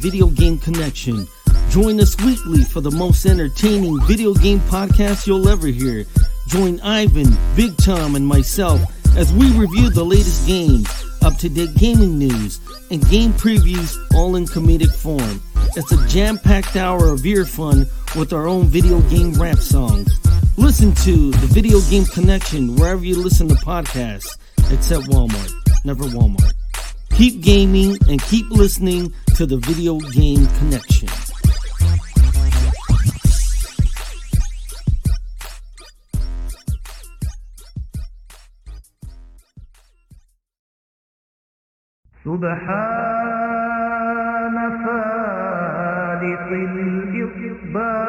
Video Game Connection. Join us weekly for the most entertaining video game podcast you'll ever hear. Join Ivan, Big Tom, and myself as we review the latest games, up to date gaming news, and game previews all in comedic form. It's a jam packed hour of ear fun with our own video game rap songs. Listen to the Video Game Connection wherever you listen to podcasts, except Walmart. Never Walmart. Keep gaming and keep listening to the Video Game Connection. سبحان فالق الإصباح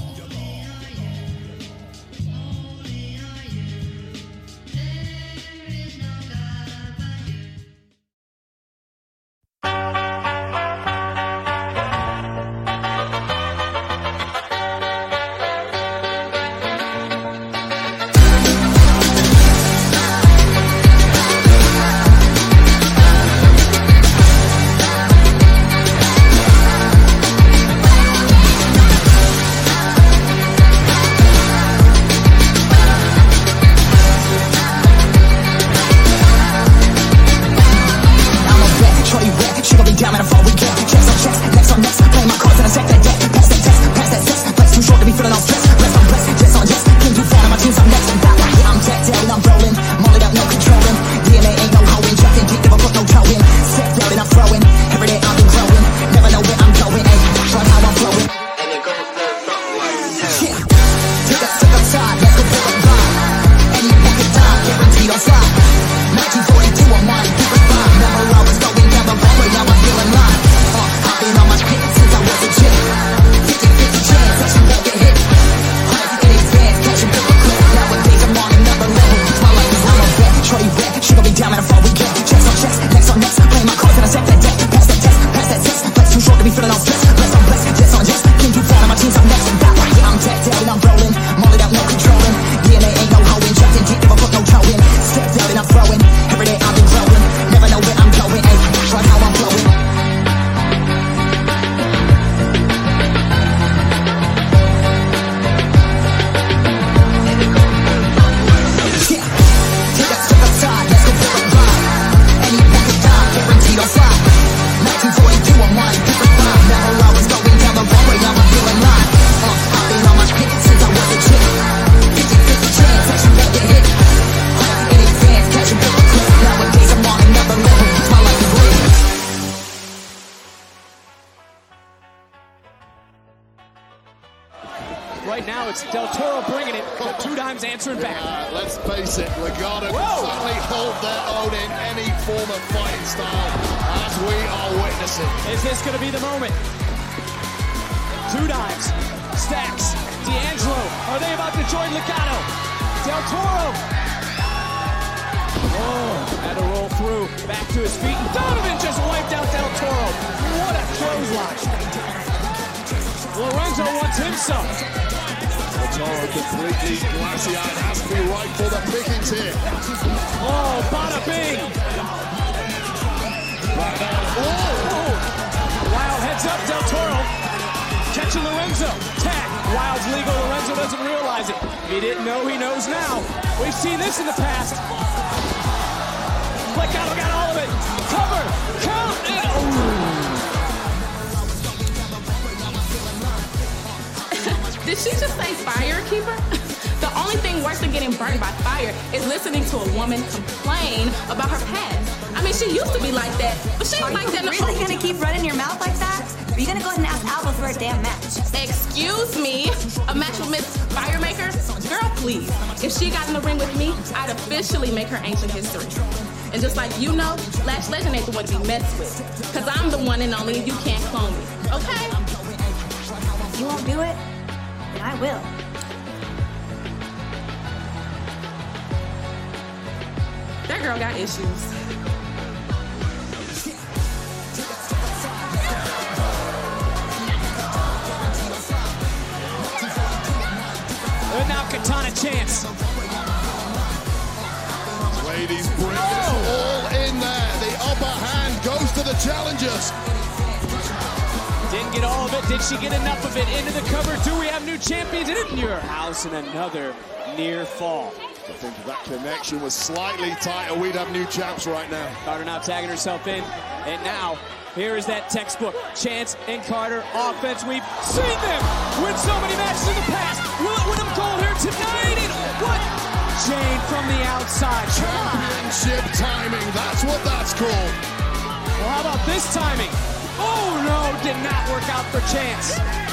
officially make her ancient history. And just like you know, Lash Legend ain't the one to be messed with. Cause I'm the one and only, and you can't clone me. Okay? If you won't do it, then I will. That girl got issues. And now Katana Chance. Bring it all in there. The upper hand goes to the challengers. Didn't get all of it. Did she get enough of it into the cover? Do we have new champions in your house and another near fall? I think that connection was slightly tighter, we'd have new champs right now. Carter now tagging herself in. And now, here is that textbook. Chance and Carter offense. We've seen them win so many matches in the past. Will it win them gold here tonight? And what? Jayne from the outside. Championship timing, that's what that's called. Well, how about this timing? Oh no, did not work out for Chance.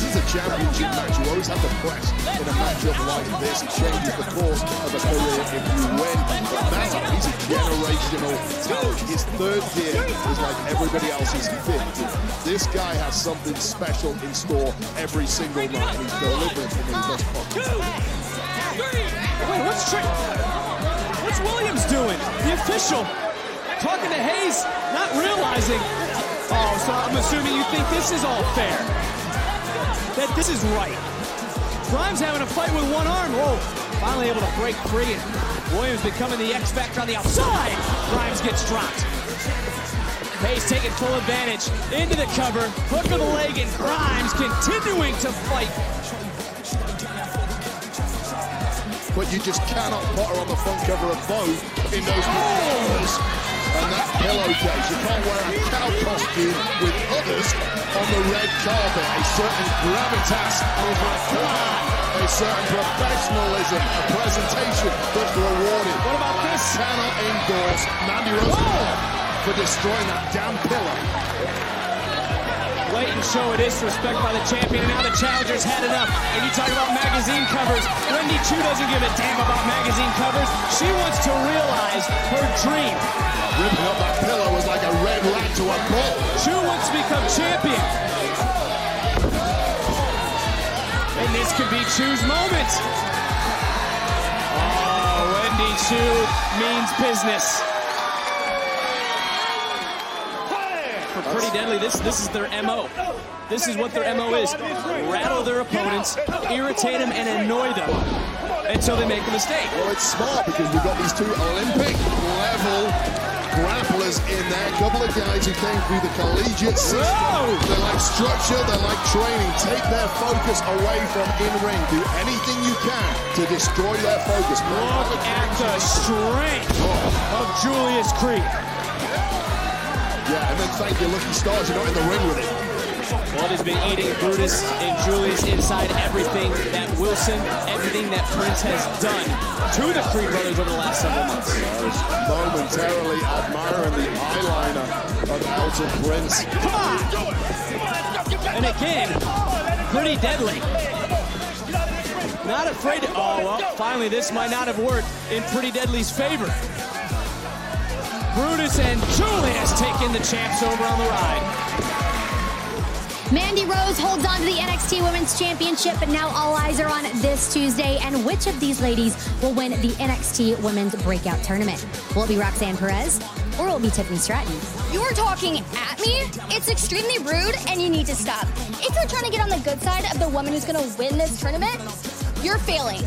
This is a championship match. You always have to press in a matchup like this. Changes the course of a career if you win. But now he's a generational talent. His third year is like everybody else's fifth. This guy has something special in store every single night. He's delivering for me thus far. Wait, what's Trey? What's Williams doing? The official talking to Hayes, not realizing. Oh, so I'm assuming you think this is all fair. That this is right. Grimes having a fight with one arm. Whoa, finally able to break free. And Williams becoming the X factor on the outside. Grimes gets dropped. Hayes taking full advantage into the cover, hook of the leg, and Grimes continuing to fight. But you just cannot put her on the front cover of Vogue in those pajamas and that pillowcase. You can't wear a cow costume with others on the red carpet. A certain gravitas over a a certain professionalism, a presentation that's rewarded. What about this? Cannot endorse Mandy Rose for destroying that damn pillow. Blatant show of disrespect by the champion, and now the challenger's had enough. And you talk about magazine covers. Wendy Choo doesn't give a damn about magazine covers. She wants to realize her dream. Ripping up that pillow was like a red rat to a bull. Choo wants to become champion. And this could be Choo's moment. Oh, Wendy Choo means business. For Pretty Deadly, this this is their MO. This is what their MO is. Rattle their opponents, irritate them, and annoy them until they make a mistake. Well, it's smart because we've got these two Olympic level grapplers in there. A couple of guys who came through the collegiate system. Whoa! They like structure, they like training. Take their focus away from in ring. Do anything you can to destroy their focus. Look at the strength of Julius Creed. Yeah, and then thank your lucky stars you're not in the ring with it. Blood has been eating Brutus and Julius inside everything that Wilson, everything that Prince has done to the Creed brothers over the last several months. I was momentarily admiring the eyeliner of Elton Prince. Come on! And again, Pretty deadly. Not afraid to. Oh, well, finally, this might not have worked in Pretty Deadly's favor. Brutus and Julius taking the champs over on the ride. Mandy Rose holds on to the NXT Women's Championship, but now all eyes are on this Tuesday. And which of these ladies will win the NXT Women's Breakout Tournament? Will it be Roxanne Perez or will it be Tiffany Stratton? You're talking at me? It's extremely rude and you need to stop. If you're trying to get on the good side of the woman who's gonna win this tournament, you're failing.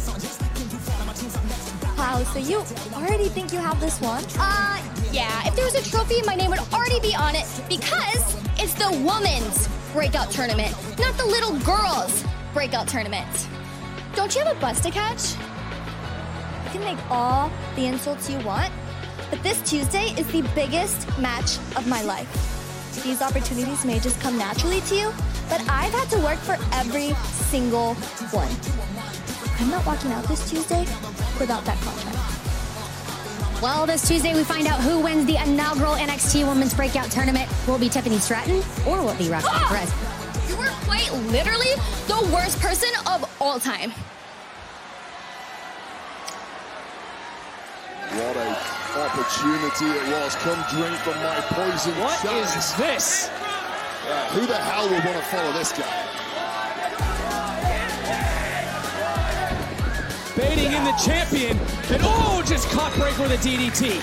Wow, so you already think you have this one? Uh, yeah, if there was a trophy, my name would already be on it because it's the woman's breakout tournament, not the little girls' breakout tournament. Don't you have a bus to catch? You can make all the insults you want, but this Tuesday is the biggest match of my life. These opportunities may just come naturally to you, but I've had to work for every single one. I'm not walking out this Tuesday without that contract. Well, this Tuesday we find out who wins the inaugural NXT Women's Breakout Tournament. Will it be Tiffany Stratton or will it be Roxanne Ah! Perez? You were quite literally the worst person of all time. What a opportunity it was. Come drink from my poison What chalice. is this? Yeah, who the hell would want to follow this guy? Baiting in the champion. And oh, just caught break with a DDT.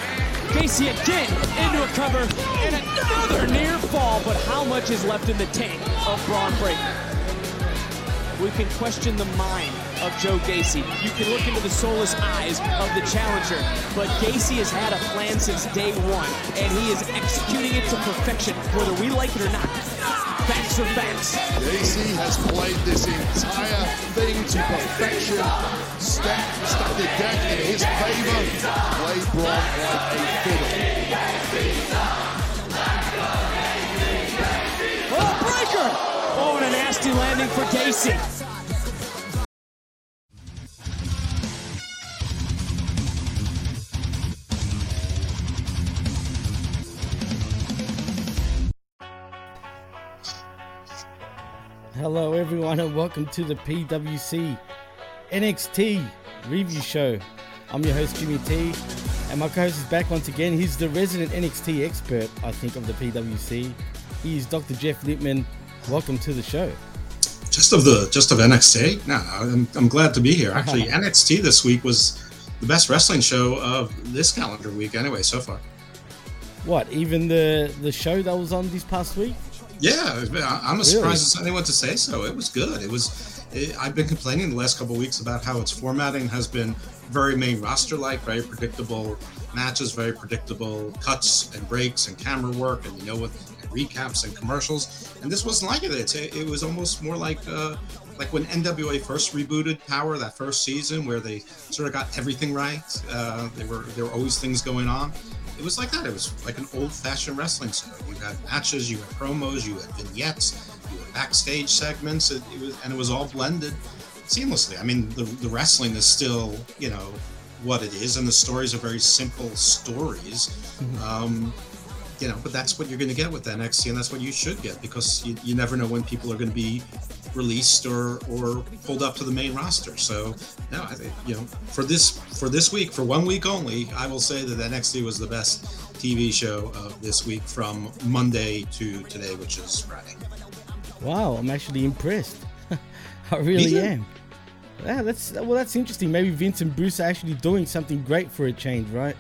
Gacy again into a cover and another near fall. But how much is left in the tank of Bron Breakker? We can question the mind of Joe Gacy. You can look into the soulless eyes of the challenger. But Gacy has had a plan since day one, and he is executing it to perfection, whether we like it or not. Facts are facts. Gacy has played this entire thing to perfection. Stack, stack the deck in his favor. Played Bron like a fiddle. Oh, Breakker! Oh, and a nasty landing for Gacy. Hello, everyone, and welcome to the PWC NXT review show. I'm your host, Jimmy T, and my co host is back once again. He's the resident NXT expert, I think, of the PWC. He is Dr. Jeff Lippman. Welcome to the show. Just of the just of NXT. No, I'm, I'm glad to be here. Actually, NXT this week was the best wrestling show of this calendar week, anyway, so far. What, even the, the show that was on this past week? Yeah, I'm as Really? surprised as anyone to say so. It was good. It was. It, I've been complaining the last couple of weeks about how its formatting has been very main roster like, very predictable matches, very predictable cuts and breaks and camera work, and you know what, and recaps and commercials. And this wasn't like it. It's, it was almost more like. Uh, like when NWA first rebooted Power that first season, where they sort of got everything right. Uh, there were there were always things going on. It was like that. It was like an old-fashioned wrestling show. You had matches, you had promos, you had vignettes, you had backstage segments. It, it was and it was all blended seamlessly. I mean, the the wrestling is still you know what it is, and the stories are very simple stories. Um, you know, but that's what you're going to get with NXT, and that's what you should get because you, you never know when people are going to be released or or pulled up to the main roster. So, no, I think you know for this for this week, for one week only, I will say that NXT was the best TV show of this week from Monday to today, which is Friday. Wow, I'm actually impressed. I really am. Yeah, that's well, that's interesting. Maybe Vince and Bruce are actually doing something great for a change, right?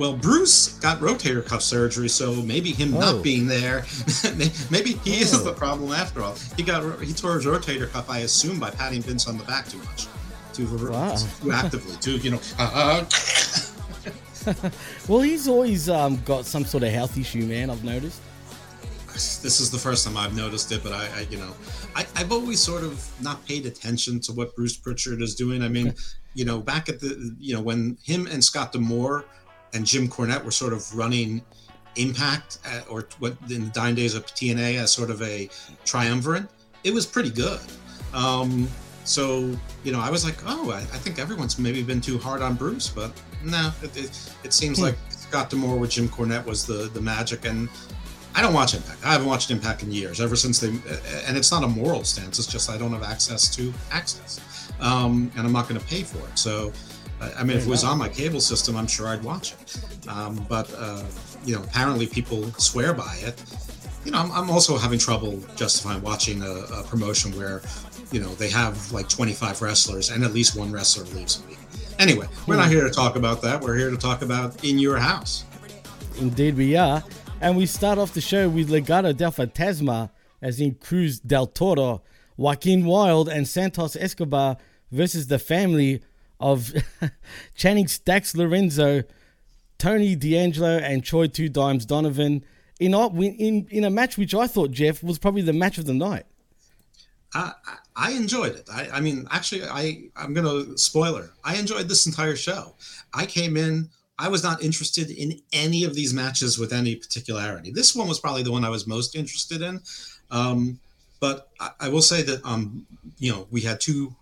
Well, Bruce got rotator cuff surgery, so maybe him Oh. not being there, maybe he is Oh. the problem after all. He got he tore his rotator cuff, I assume, by patting Vince on the back too much, too, Wow. too actively, too you know. Uh, Well, he's always um, got some sort of health issue, man. I've noticed. this is the first time I've noticed it, but I, I you know, I, I've always sort of not paid attention to what Bruce Pritchard is doing. I mean, you know, back at the, you know, when him and Scott D'Amore and Jim Cornette were sort of running Impact at, or what in the dying days of TNA as sort of a triumvirate, it was pretty good. Um, so you know, I was like, oh, I, I think everyone's maybe been too hard on Bruce, but no, it, it, it seems Hmm. like Scott D'Amore with Jim Cornette was the the magic, and I don't watch Impact. I haven't watched Impact in years, ever since they. And it's not a moral stance. It's just I don't have access to access, um, and I'm not going to pay for it. So, I mean, if it was on my cable system, I'm sure I'd watch it. Um, but uh, you know, apparently people swear by it. You know, I'm, I'm also having trouble justifying watching a, a promotion where, you know, they have like 25 wrestlers and at least one wrestler leaves a week. Anyway, we're not here to talk about that. We're here to talk about in your house. Indeed, we are. And we start off the show with Legado del Fantasma, as in Cruz del Toro, Joaquin Wilde, and Santos Escobar versus the family of Channing Stacks Lorenzo, Tony D'Angelo, and Troy Two Dimes Donovan in, in, in a match which I thought, Jeff, was probably the match of the night. I, I enjoyed it. I, I mean, actually, I I'm gonna spoiler. I enjoyed this entire show. I came in. I was not interested in any of these matches with any particularity. This one was probably the one I was most interested in. Um, but I, I, will say that um, you know we had two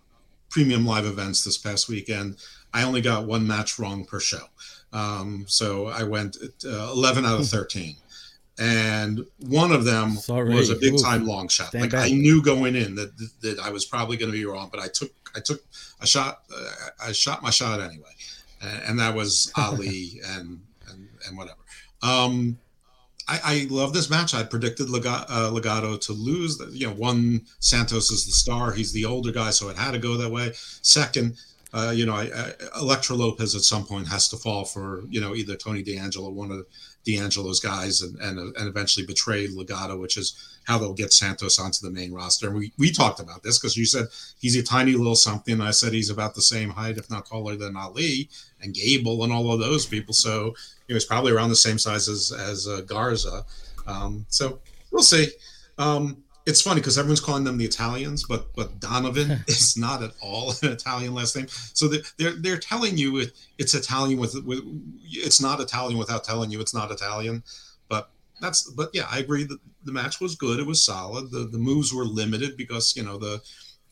premium live events this past weekend. I only got one match wrong per show, um, so I went uh, 11 out of 13 and one of them Sorry. was a big time long shot. Stand like back. I knew going in that that I was probably going to be wrong, but I took I took a shot. Uh, I shot my shot anyway, and, and that was Ali and, and and whatever. Um, I, I love this match. I predicted Legado, uh, Legado to lose. You know, one Santos is the star. He's the older guy, so it had to go that way. Second, uh, you know, I, I, Elektra Lopez at some point has to fall for you know either Tony D'Angelo, one of D'Angelo's guys and, and, and eventually betray Legado, which is how they'll get Santos onto the main roster. And we, we talked about this because you said he's a tiny little something. I said he's about the same height, if not taller than Ali and Gable and all of those people. So he was probably around the same size as, as uh, Garza. Um, so we'll see. Um, it's funny because everyone's calling them the Italians, but but Donovan is not at all an Italian last name. So they're they're telling you it, it's Italian with with it's not Italian without telling you it's not Italian. But that's but yeah, I agree that the match was good. It was solid. The the moves were limited because you know the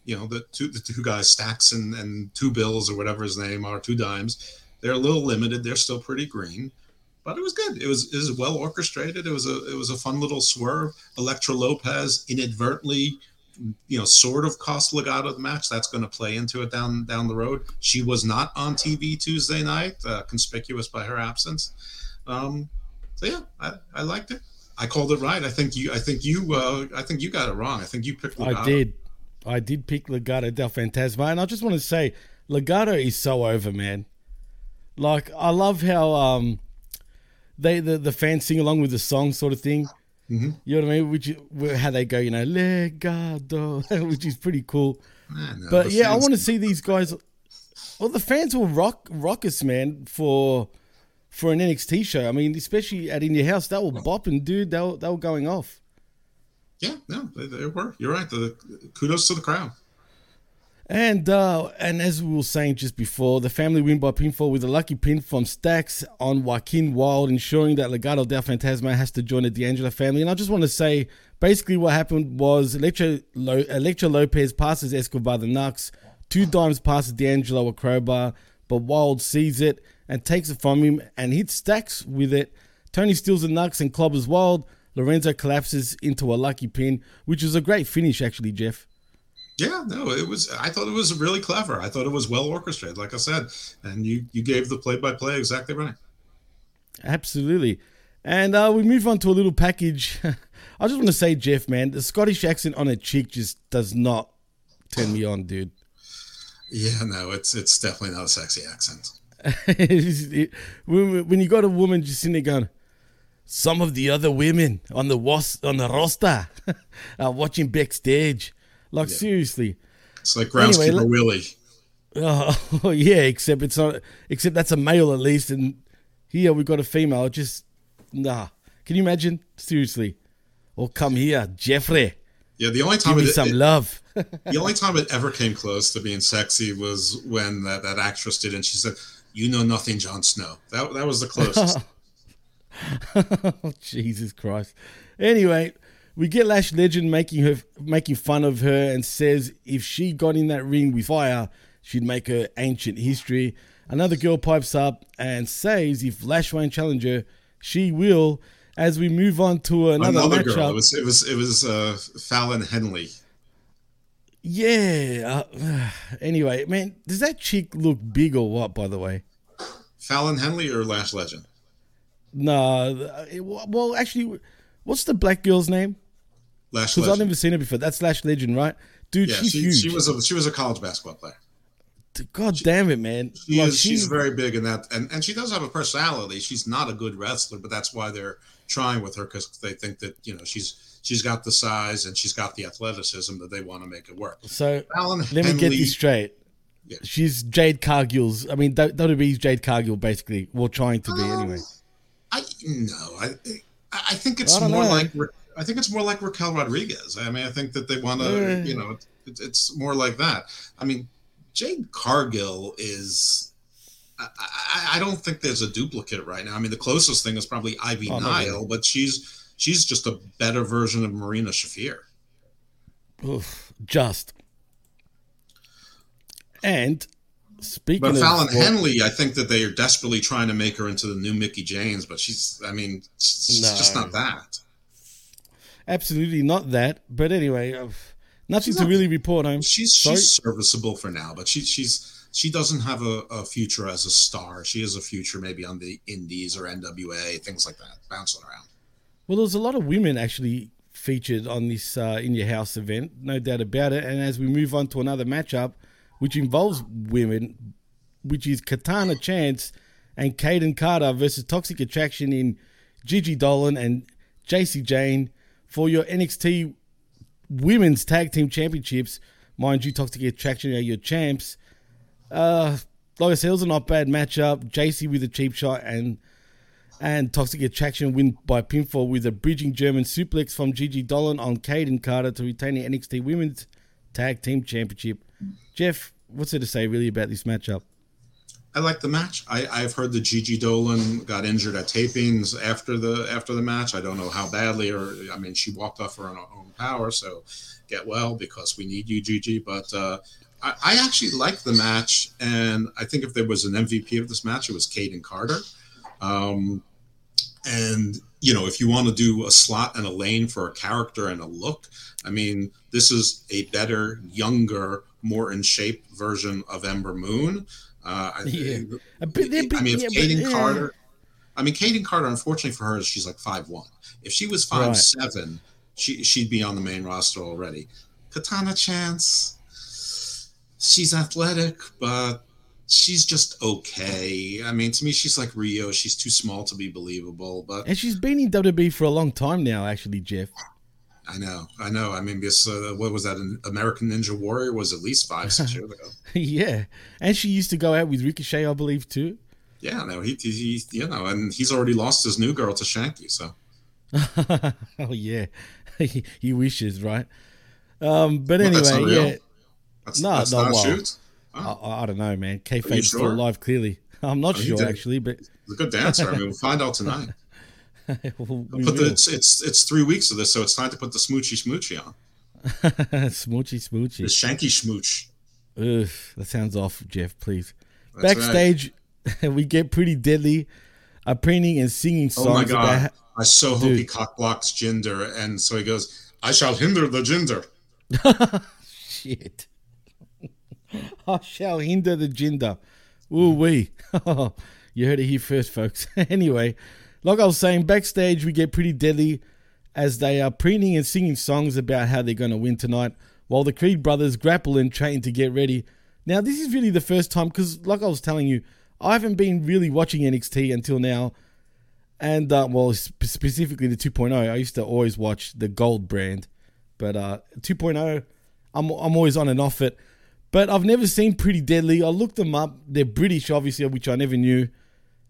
you know the two the two guys stacks and and two bills or whatever his name are two dimes. They're a little limited. They're still pretty green but it was good. It was it was well orchestrated. It was a it was a fun little swerve. Elektra Lopez inadvertently, you know, sort of cost Legado the match. That's going to play into it down down the road. She was not on TV Tuesday night, uh, conspicuous by her absence. Um, so yeah, I, I liked it. I called it right. I think you I think you uh, I think you got it wrong. I think you picked. Legado. I did. I did pick Legado del Fantasma, and I just want to say Legado is so over, man. Like I love how um they the, the fans sing along with the song sort of thing. Mm-hmm. You know what I mean? Which how they go, you know, legado, which is pretty cool. Man, but yeah, I want to see these guys. Well, the fans will rock rock us, man, for for an NXT show. I mean, especially at In Your House, they were bopping, dude. They were, they were going off. Yeah, no, they, they were. You're right. The, kudos to the crowd. And uh, and as we were saying just before, the family win by pinfall with a lucky pin from Stacks on Joaquin Wilde, ensuring that Legado del Fantasma has to join the D'Angelo family. And I just want to say, basically, what happened was Elektra, Lo- Lopez passes Escobar the Nux, two dimes passes D'Angelo a crowbar, but Wilde sees it and takes it from him and hits Stacks with it. Tony steals the Nux and clobbers Wilde. Lorenzo collapses into a lucky pin, which was a great finish, actually, Jeff. Yeah, no, it was. I thought it was really clever. I thought it was well orchestrated, like I said, and you you gave the play by play exactly right. Absolutely, and uh, we move on to a little package. I just want to say, Jeff, man, the Scottish accent on a chick just does not turn me on, dude. Yeah, no, it's it's definitely not a sexy accent. it, when you got a woman just sitting there going, some of the other women on the was on the roster are watching backstage like yeah. seriously. It's like groundskeeper anyway, Willie. Oh yeah, except it's not. Except that's a male at least, and here we've got a female. Just nah. Can you imagine? Seriously. Oh, come here, Jeffrey. Yeah, the only time Give me it, some it, love. the only time it ever came close to being sexy was when that, that actress did, and she said, "You know nothing, Jon Snow." That that was the closest. oh, Jesus Christ. Anyway, we get Lash Legend making her making fun of her and says if she got in that ring with fire, she'd make her ancient history. Another girl pipes up and says if Lash won't challenge her, she will. as we move on to another, Another matchup. girl. It was it was it was uh, Fallon Henley. Yeah. Uh, anyway, man, does that chick look big or what? By the way, Fallon Henley or Lash Legend? no. uh, well, actually, what's the black girl's name? Lash Because I've never seen her before. That's Lash Legend, right? Dude, yeah, she's she, huge. she was a she was a college basketball player. God damn it, man! She Like, is, she- she's very big in that, and, and she does have a personality. She's not a good wrestler, but that's why they're trying with her because they think that you know she's she's got the size and she's got the athleticism that they want to make it work. So Fallon let me get this straight. Yeah. She's Jade Cargill's. I mean, W- WWE's Jade Cargill, basically, or trying to be Um, anyway. I no, I I I think it's I more know. like I think it's more like Raquel Rodriguez. I mean, I think that they want to, Eh. you know, it, it's more like that. I mean, Jade Cargill is. I, I, I don't think there's a duplicate right now. I mean, the closest thing is probably Ivy Oh, no, Nile, really. but she's she's just a better version of Marina Shafir. Oof, just. And speaking But of Fallon well, Henley, I think that they are desperately trying to make her into the new Mickie James, but she's, I mean, she's just not that. absolutely not that. But anyway, uh, nothing She's to not- really report on. She's she's serviceable for now, but she, she's she doesn't have a, a future as a star. She has a future maybe on the Indies or NWA, things like that, bouncing around. Well, there's a lot of women actually featured on this uh, In Your House event, no doubt about it. And as we move on to another matchup, which involves women, which is Katana Chance and Kayden Carter versus Toxic Attraction in Gigi Dolan and Jacy Jayne for your NXT Women's Tag Team Championships. Mind you, Toxic Attraction are your champs. Uh, like I said, it was a not bad matchup. Jacy with a cheap shot and and Toxic Attraction win by pinfall with a bridging German suplex from Gigi Dolan on Kayden Carter to retain the NXT Women's Tag Team Championship. Jeff, what's there to say really about this matchup? I like the match. I, I've heard that Gigi Dolan got injured at tapings after the after the match. I don't know how badly, or I mean, she walked off her own, own power. So get well because we need you, Gigi. But uh, I, I actually like the match, and I think if there was an MVP of this match, it was Kayden Carter. Um, and you know, if you want to do a slot and a lane for a character and a look, I mean, this is a better, younger, more in shape version of Ember Moon. Uh, I, Yeah. Bit- bit- I mean, if yeah, but- Kayden yeah. Carter, I mean, Kayden Carter, unfortunately for her, she's like five one. If she was five seven, she she'd be on the main roster already. Katana Chance, she's athletic, but she's just okay. I mean, to me, she's like Rio. She's too small to be believable, but And she's been in WWE for a long time now, actually, Jeff. I know, I know. I mean, this uh, what was that? An American Ninja Warrior was at least five, six years ago. yeah. And she used to go out with Ricochet, I believe, too. Yeah, no, he, he, he, you know, and he's already lost his new girl to Shanky, so. oh, yeah. he, he wishes, right? Um, but Well, anyway, that's not yeah. That's- no, that's no, not a well. I, I don't know, man. Kayfabe's still alive, clearly. I'm not Oh, sure, actually, but He's a good dancer. I mean, we'll find out tonight. Put the, it's, it's it's three weeks of this, so it's time to put the smoochy smoochy on. smoochy, smoochy. The shanky smooch. Ugh, that sounds off, Jeff. Please. That's Backstage, we get pretty deadly, uh, preening and singing songs Oh my about. god! ha- I so hope Dude. he cock blocks Jinder, and so he goes, "I shall hinder the Jinder." Shit. I shall hinder the jinder. Ooh wee. you heard it here first, folks. anyway, like I was saying, backstage we get pretty deadly as they are preening and singing songs about how they're going to win tonight, while the Creed brothers grapple and train to get ready. Now, this is really the first time because, like I was telling you, I haven't been really watching NXT until now. And, uh, well, sp- specifically the 2.0. I used to always watch the Gold brand. But uh, 2.0, I'm, I'm always on and off it. But I've never seen Pretty Deadly. I looked them up. They're British, obviously, which I never knew.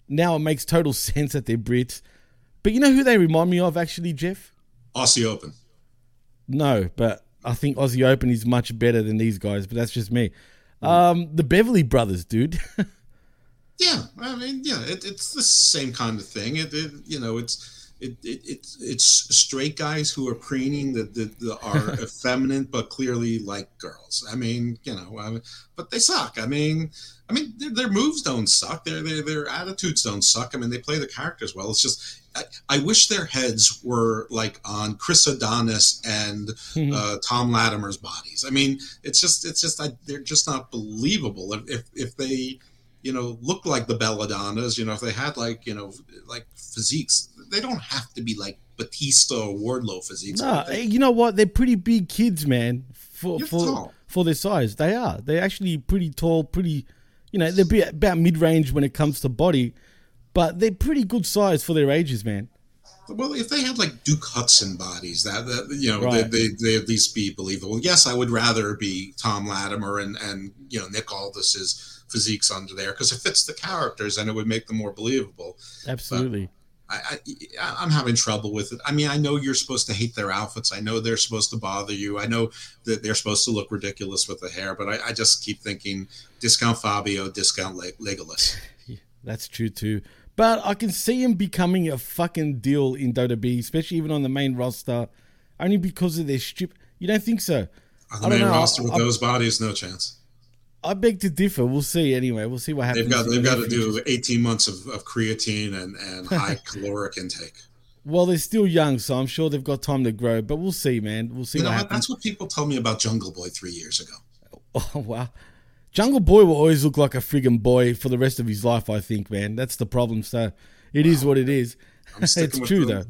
Now it makes total sense that they're Brits. But you know who they remind me of, actually, Jeff? Aussie Open. No, but I think Aussie Open is much better than these guys, but that's just me. Um, the Beverly Brothers, dude. Yeah, I mean, yeah, it, it's the same kind of thing. It, it you know, it's it, it, it's it's straight guys who are preening that, that, that are effeminate but clearly like girls. I mean, you know, I mean, but they suck. I mean, I mean, their, their moves don't suck. Their, their their attitudes don't suck. I mean, they play the characters well. It's just I, I wish their heads were like on Chris Adonis and Hmm. uh, Tom Latimer's bodies. I mean, it's just it's just I, they're just not believable. If, if if they you know look like the Belladonnas, you know, if they had like you know like physiques, they don't have to be like Batista or Wardlow physiques. No, They- you know what? They're pretty big kids, man. For for tall. for their size, they are. They're actually pretty tall. Pretty, you know, they're be- about mid range when it comes to body, but they're pretty good size for their ages, man. Well, if they had like Duke Hudson bodies, that, that you know, Right. they, they they at least be believable. Yes, I would rather be Tom Latimer and and you know Nick Aldis's physiques under there because it fits the characters and it would make them more believable. Absolutely. I, I I'm having trouble with it. I mean, I know you're supposed to hate their outfits. I know they're supposed to bother you. I know that they're supposed to look ridiculous with the hair, but I, I just keep thinking discount Fabio, discount Leg- Legolas. That's true too. But I can see him becoming a fucking deal in Dota B, especially even on the main roster, only because of their strip. You don't think so? On I the don't main know. roster with I, those bodies, no chance. I beg to differ. We'll see anyway. We'll see what happens. They've got they've got to do 18 months of, of creatine and, and high caloric intake. Well, they're still young, so I'm sure they've got time to grow. But we'll see, man. We'll see You know what what? happens. That's what people told me about Jungle Boy three years ago. Oh wow. Jungle Boy will always look like a friggin' boy for the rest of his life, I think, man. That's the problem. So it is what it is. I'm it's true them. though.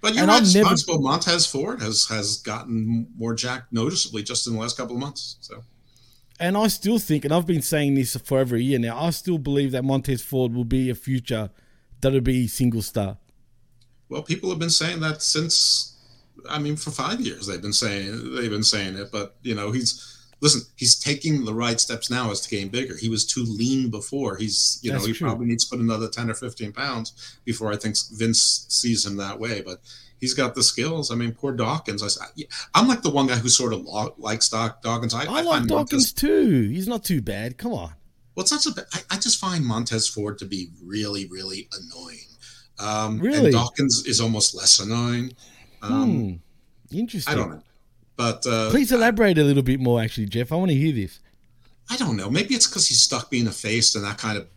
But you're And right, I've never- Montez Ford has has gotten more jacked noticeably just in the last couple of months. So And I still think, and I've been saying this for over a year now, I still believe that Montez Ford will be a future WWE single star. well, people have been saying that since I mean for five years they've been saying they've been saying it. But you know he's listen he's taking the right steps now as to gain bigger. He was too lean before. He's you That's know he true. probably needs to put another ten or fifteen pounds before I think Vince sees him that way. But he's got the skills. I mean, poor Dawkins. I, am like the one guy who sort of lo- likes Doc Dawkins. I, I, I like Dawkins Montez, too. He's not too bad. Come on. well, it's not so bad. I, I just find Montez Ford to be really, really annoying. Um, Really? And Dawkins is almost less annoying. Um, hmm. Interesting. I don't know. But uh, Please elaborate a little bit more, actually, Jeff. I want to hear this. I don't know. Maybe it's because he's stuck being a face and that kind of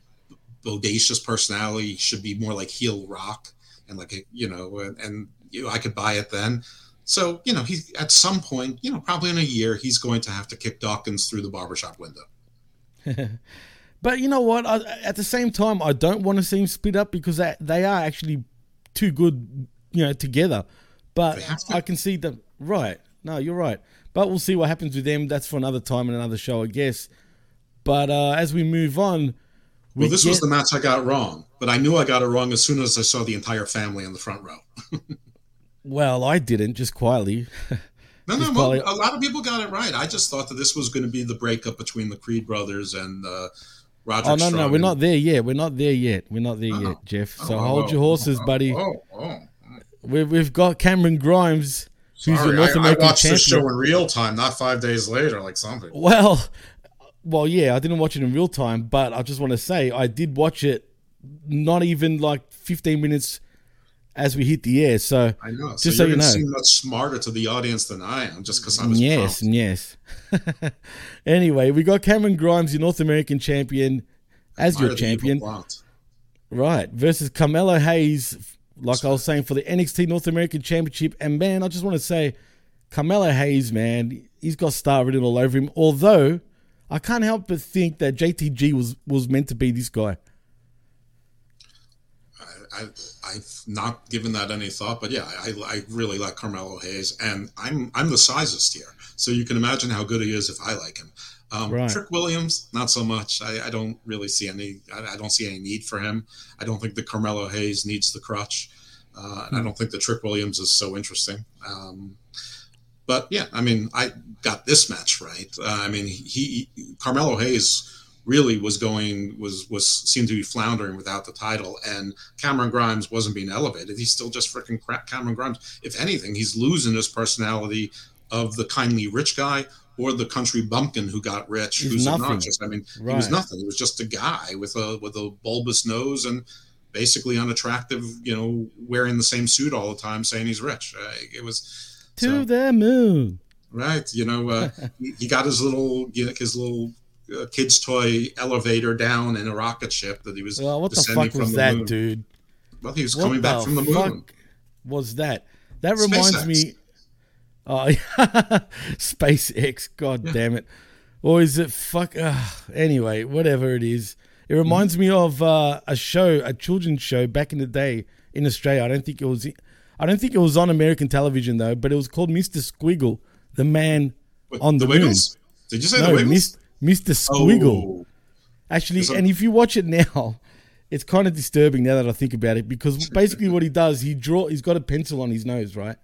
bodacious personality should be more like heel rock and like, a, you know, and, and you know, I could buy it then. So, you know, he's at some point, you know, probably in a year, he's going to have to kick Dawkins through the barbershop window. But you know what? I, at the same time, I don't want to see him split up because they, they are actually too good, you know, together. But I can see them. Right. No, you're right. But we'll see what happens with them. That's for another time and another show, I guess. But uh, as we move on, we Well, this was the match I got wrong, but I knew I got it wrong as soon as I saw the entire family in the front row. well, I didn't just quietly. No, no, quietly- a lot of people got it right. I just thought that this was going to be the breakup between the Creed brothers and uh, Roger. Oh no, no, we're and- not there yet. We're not there yet. We're not there yet, Jeff. So Oh, hold oh, your horses, oh, buddy. Oh, oh. We've, we've got Cameron Grimes, who's Sorry, the North I, I watched champion. the show in real time, not five days later, like something. Well, well, yeah, I didn't watch it in real time, but I just want to say I did watch it. Not even like 15 minutes as we hit the air. So I know. just so, so, you know. seem much smarter to the audience than I am, just because I was yes, prompt. yes. anyway, we got Cameron Grimes, your North American champion, as your Admire the evil champion, right? Versus Carmelo Hayes, like I was saying for the NXT North American Championship. And man, I just want to say, Carmelo Hayes, man, he's got star written all over him. Although I can't help but think that JTG was was meant to be this guy. I, I've not given that any thought, but yeah, I, I really like Carmelo Hayes, and I'm I'm the sizest here, so you can imagine how good he is if I like him. Um, Right. Trick Williams, not so much. I, I don't really see any. I, I don't see any need for him. I don't think the Carmelo Hayes needs the crutch, uh, and I don't think the Trick Williams is so interesting. Um, but yeah, I mean, I got this match right. Uh, I mean, he, he Carmelo Hayes really was going was was seemed to be floundering without the title, and Cameron Grimes wasn't being elevated. He's still just freaking crap. Cameron Grimes. If anything, he's losing his personality of the kindly rich guy or the country bumpkin who got rich, He's who's nothing. obnoxious. I mean, he was nothing. He was just a guy with a with a bulbous nose and basically unattractive. You know, wearing the same suit all the time, saying he's rich. Uh, it was To the moon. Right. You know, uh, he, he got his little, you know, his little uh, kid's toy elevator down in a rocket ship that he was. Well, what the fuck from was the that, moon. dude? Well, he was What coming back from the moon. Was that? That reminds SpaceX. me. Oh, SpaceX. God damn it. Or is it fuck? Uh, anyway, whatever it is. It reminds me of uh, a show, a children's show back in the day in Australia. I don't think it was. I don't think it was on American television though, but it was called Mr. Squiggle, the man on the, the moon. Wiggles? Did you say the no, Wiggles? Mr. Squiggle. Oh. Actually, and if you watch it now, it's kind of disturbing now that I think about it because basically what he does, he draw, he's got a pencil on his nose, right?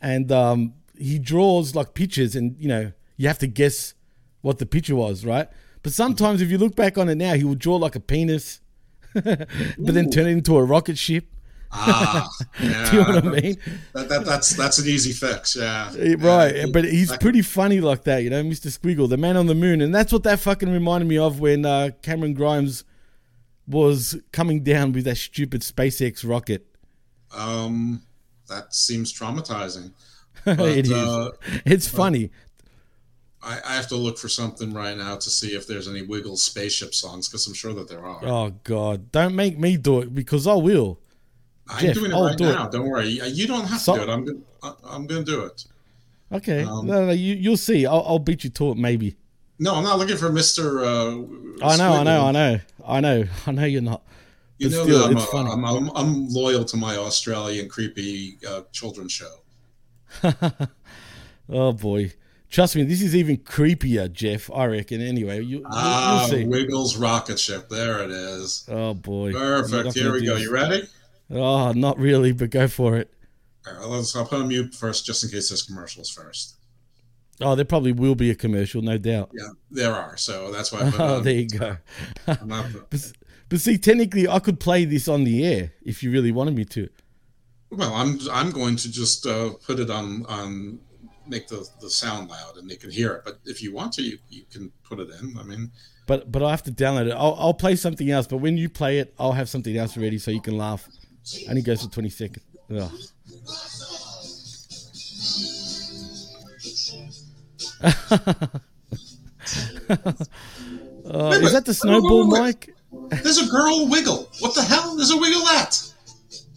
And um, he draws like pictures, and you know you have to guess what the picture was, right? But sometimes if you look back on it now, he will draw like a penis, but then turn it into a rocket ship. Ah, yeah. Do you know what I mean? That, that, that's that's an easy fix. Yeah. Right, Yeah, but he's pretty funny like that, you know, Mr. Squiggle, the man on the moon, and that's what that fucking reminded me of when uh, Cameron Grimes was coming down with that stupid SpaceX rocket. Um, that seems traumatizing. it is. uh, it's but funny. I, I have to look for something right now to see if there's any Wiggles spaceship songs because I'm sure that there are. Oh God! Don't make me do it because I will. I'm doing it I'll right do now. Don't worry. You don't have So- to do it. I'm gonna I- I'm gonna do it. Okay, Um, no, no, you, you'll see. I'll, I'll beat you to it, maybe. No, I'm not looking for Mister. Uh, I know, I know, I know, I know, I know. You're not. You know still, that I'm, a-. I'm, I'm, I'm loyal to my Australian creepy uh, children's show. oh boy, trust me, this is even creepier, Jeff. I reckon. Anyway, you, Ah. Wiggles rocket ship. There it is. Oh boy. Perfect. Here we go. this. You ready? Oh, not really, but go for it. All right, let's. I'll put on mute first, just in case there's commercials first. Oh, there probably will be a commercial, no doubt. Yeah, there are. So that's why. I put Oh, on there you go. Not but, but see, technically, I could play this on the air if you really wanted me to. Well, I'm I'm going to just uh, put it on on make the the sound loud and they can hear it. But if you want to, you, you can put it in. I mean, But but I have to download it. I'll, I'll play something else. But when you play it, I'll have something else ready so you can laugh. And he goes for twenty seconds. Ugh. Uh, is that the snowball mic? there's a girl wiggle. What the hell? There's a wiggle at.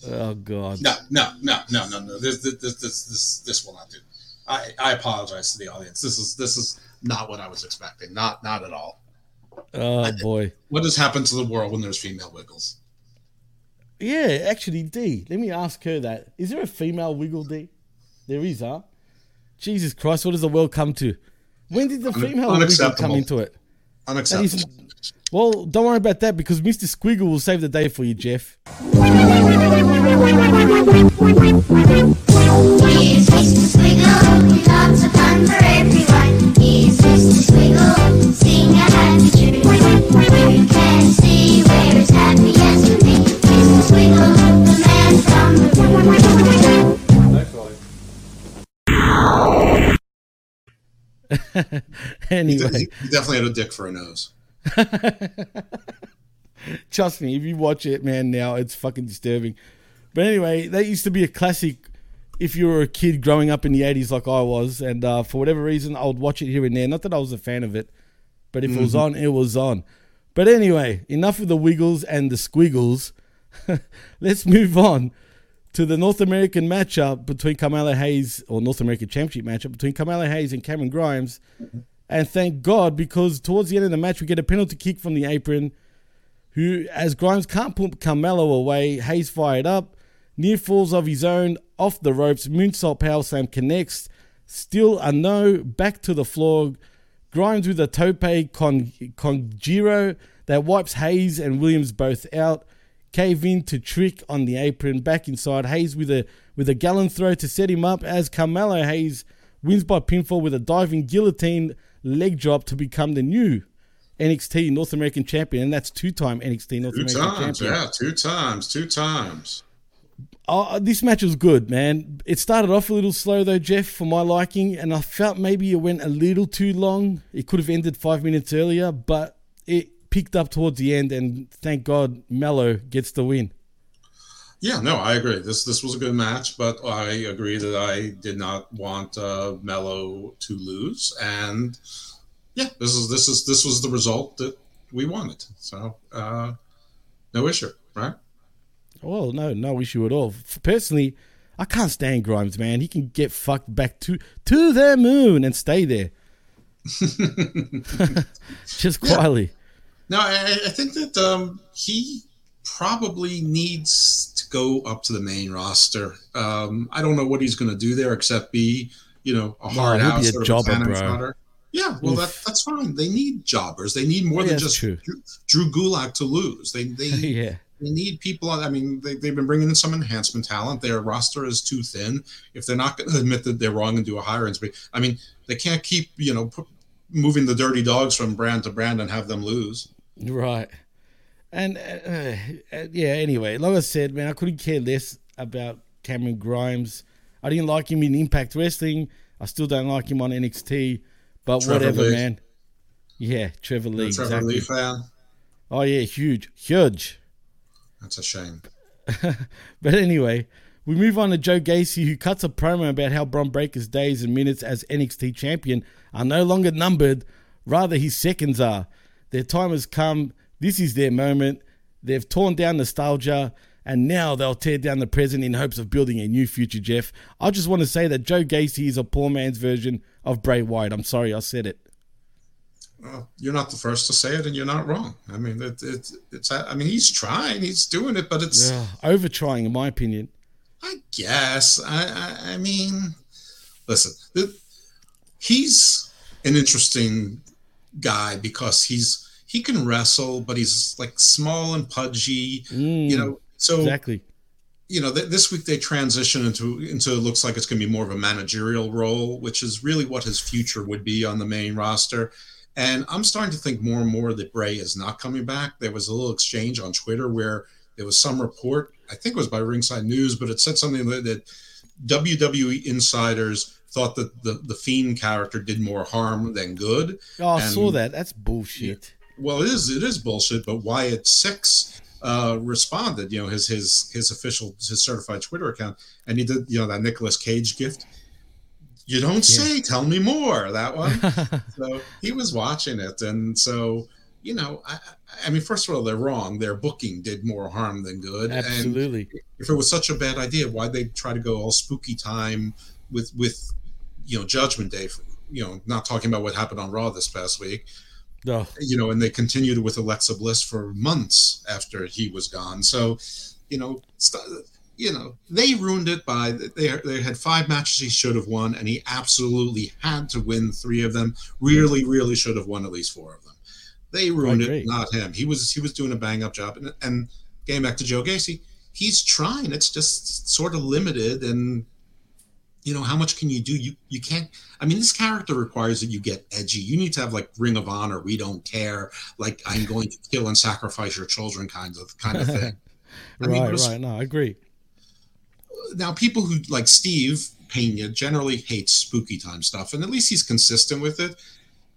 Oh god. No, no, no, no, no, no. This this this this this, this will not do. I I apologize to the audience. This is this is not what I was expecting. Not not at all. Oh boy. What has happened to the world when there's female wiggles? Yeah, actually, D. Let me ask her that. Is there a female wiggle D? There is, huh? Jesus Christ, what does the world come to? When did the Un- female wiggle come unacceptable. into it? Unacceptable. is- well, don't worry about that because Mr. Squiggle will save the day for you, Jeff. He's Mr. Squiggle, lots of fun for everyone. He's Mr. Squiggle, sing a happy tune. You can see where his happy as from anyway, He, he definitely had a dick for a nose. trust me, if you watch it, man, now it's fucking disturbing. But anyway, that used to be a classic. If you were a kid growing up in the '80s, like I was, and uh, for whatever reason, I would watch it here and there. Not that I was a fan of it, but if it was Mhm. on, it was on. But anyway, enough of the wiggles and the squiggles. Let's move on to the North American matchup between Carmelo Hayes, or North American Championship matchup between Carmelo Hayes and Cameron Grimes. And thank God, because towards the end of the match, we get a penalty kick from the apron. Who, as Grimes can't put Carmelo away, Hayes fired up, near falls of his own, off the ropes, moonsault power slam connects, still a no, back to the floor. Grimes with a tope con conjiro that wipes Hayes and Williams both out. Cave in to trick on the apron, back inside. Hayes with a with a gallon throw to set him up as Carmelo Hayes wins by pinfall with a diving guillotine leg drop to become the new NXT North American champion, and that's two-time NXT North Two American times, champion. yeah, two times, two times. Uh, this match was good, man. It started off a little slow though, Jeff, for my liking, and I felt maybe it went a little too long. It could have ended five minutes earlier, but it picked up towards the end, and thank God Mello gets the win. Yeah, no, I agree. This this was a good match, but I agree that I did not want uh, Mello to lose, and yeah, this is this is this was the result that we wanted. So uh, no issue, right? Well, no, no issue at all. Personally, I can't stand Grimes, man. He can get fucked back to to the moon and stay there. Just quietly. No, I, I think that um, he probably needs to go up to the main roster. Um, I don't know what he's going to do there except be, you know, a hard he'll house a of jobber, cannon bro. Yeah, well, that, that's fine. They need jobbers. They need more Yeah, than just. Drew, Drew Gulak to lose. They they yeah. they need people. I mean, they, they've been bringing in some enhancement talent. Their roster is too thin. If they're not going to admit that they're wrong and do a hiring spree, I mean, they can't keep you know moving the dirty dogs from brand to brand and have them lose. Right. And uh, uh, yeah, anyway, like I said, man, I couldn't care less about Cameron Grimes. I didn't like him in Impact Wrestling. I still don't like him on NXT. But Trevor whatever, Lee. man. Yeah, Trevor Lee. Trevor exactly. Lee fan. Oh yeah, huge, huge. That's a shame. But anyway, we move on to Joe Gacy, who cuts a promo about how Bron Breakker's days and minutes as NXT champion are no longer numbered, rather his seconds are. Their time has come. This is their moment. They've torn down nostalgia, and now they'll tear down the present in hopes of building a new future, Jeff. I just want to say that Joe Gacy is a poor man's version of Bray Wyatt. I'm sorry I said it. Well, you're not the first to say it, and you're not wrong. I mean, it, it, it's. I mean, he's trying, he's doing it, but it's. Yeah, over trying, in my opinion. I guess. I, I, I mean, listen, th- he's an interesting guy because he's he can wrestle, but he's like small and pudgy. you know, so Mm, exactly. you know, th- this week they transition into into it looks like it's going to be more of a managerial role, which is really what his future would be on the main roster. And I'm starting to think more and more that Bray is not coming back. There was a little exchange on Twitter where there was some report, I think it was by Ringside News, but it said something that, that WWE insiders thought that the, the Fiend character did more harm than good. Oh, I And- saw that. That's bullshit. Well, it is it is bullshit. But Wyatt Six uh, responded, you know, his his his official his certified Twitter account, and he did you know that Nicolas Cage gift. You don't say. Tell me more. That one. so he was watching it, and so you know, I, I mean, first of all, they're wrong. Their booking did more harm than good. And Absolutely. if it was such a bad idea, why'd they try to go all spooky time with with you know Judgment Day? You know, not talking about what happened on Raw this past week Oh, you know, and they continued with Alexa Bliss for months after he was gone. So, you know, st- you know, they ruined it by they they had five matches he should have won, and he absolutely had to win three of them. Really, really should have won at least four of them. They ruined it, not him. He was he was doing a bang up job, and and getting back to Joe Gacy, he's trying. It's just sort of limited, and you know how much can you do you you can't i mean this character requires that you get edgy you need to have like ring of honor we don't care like i'm going to kill and sacrifice your children kind of kind of thing I mean, right, right. No, I agree. now people who like steve pena generally hates spooky time stuff and at least he's consistent with it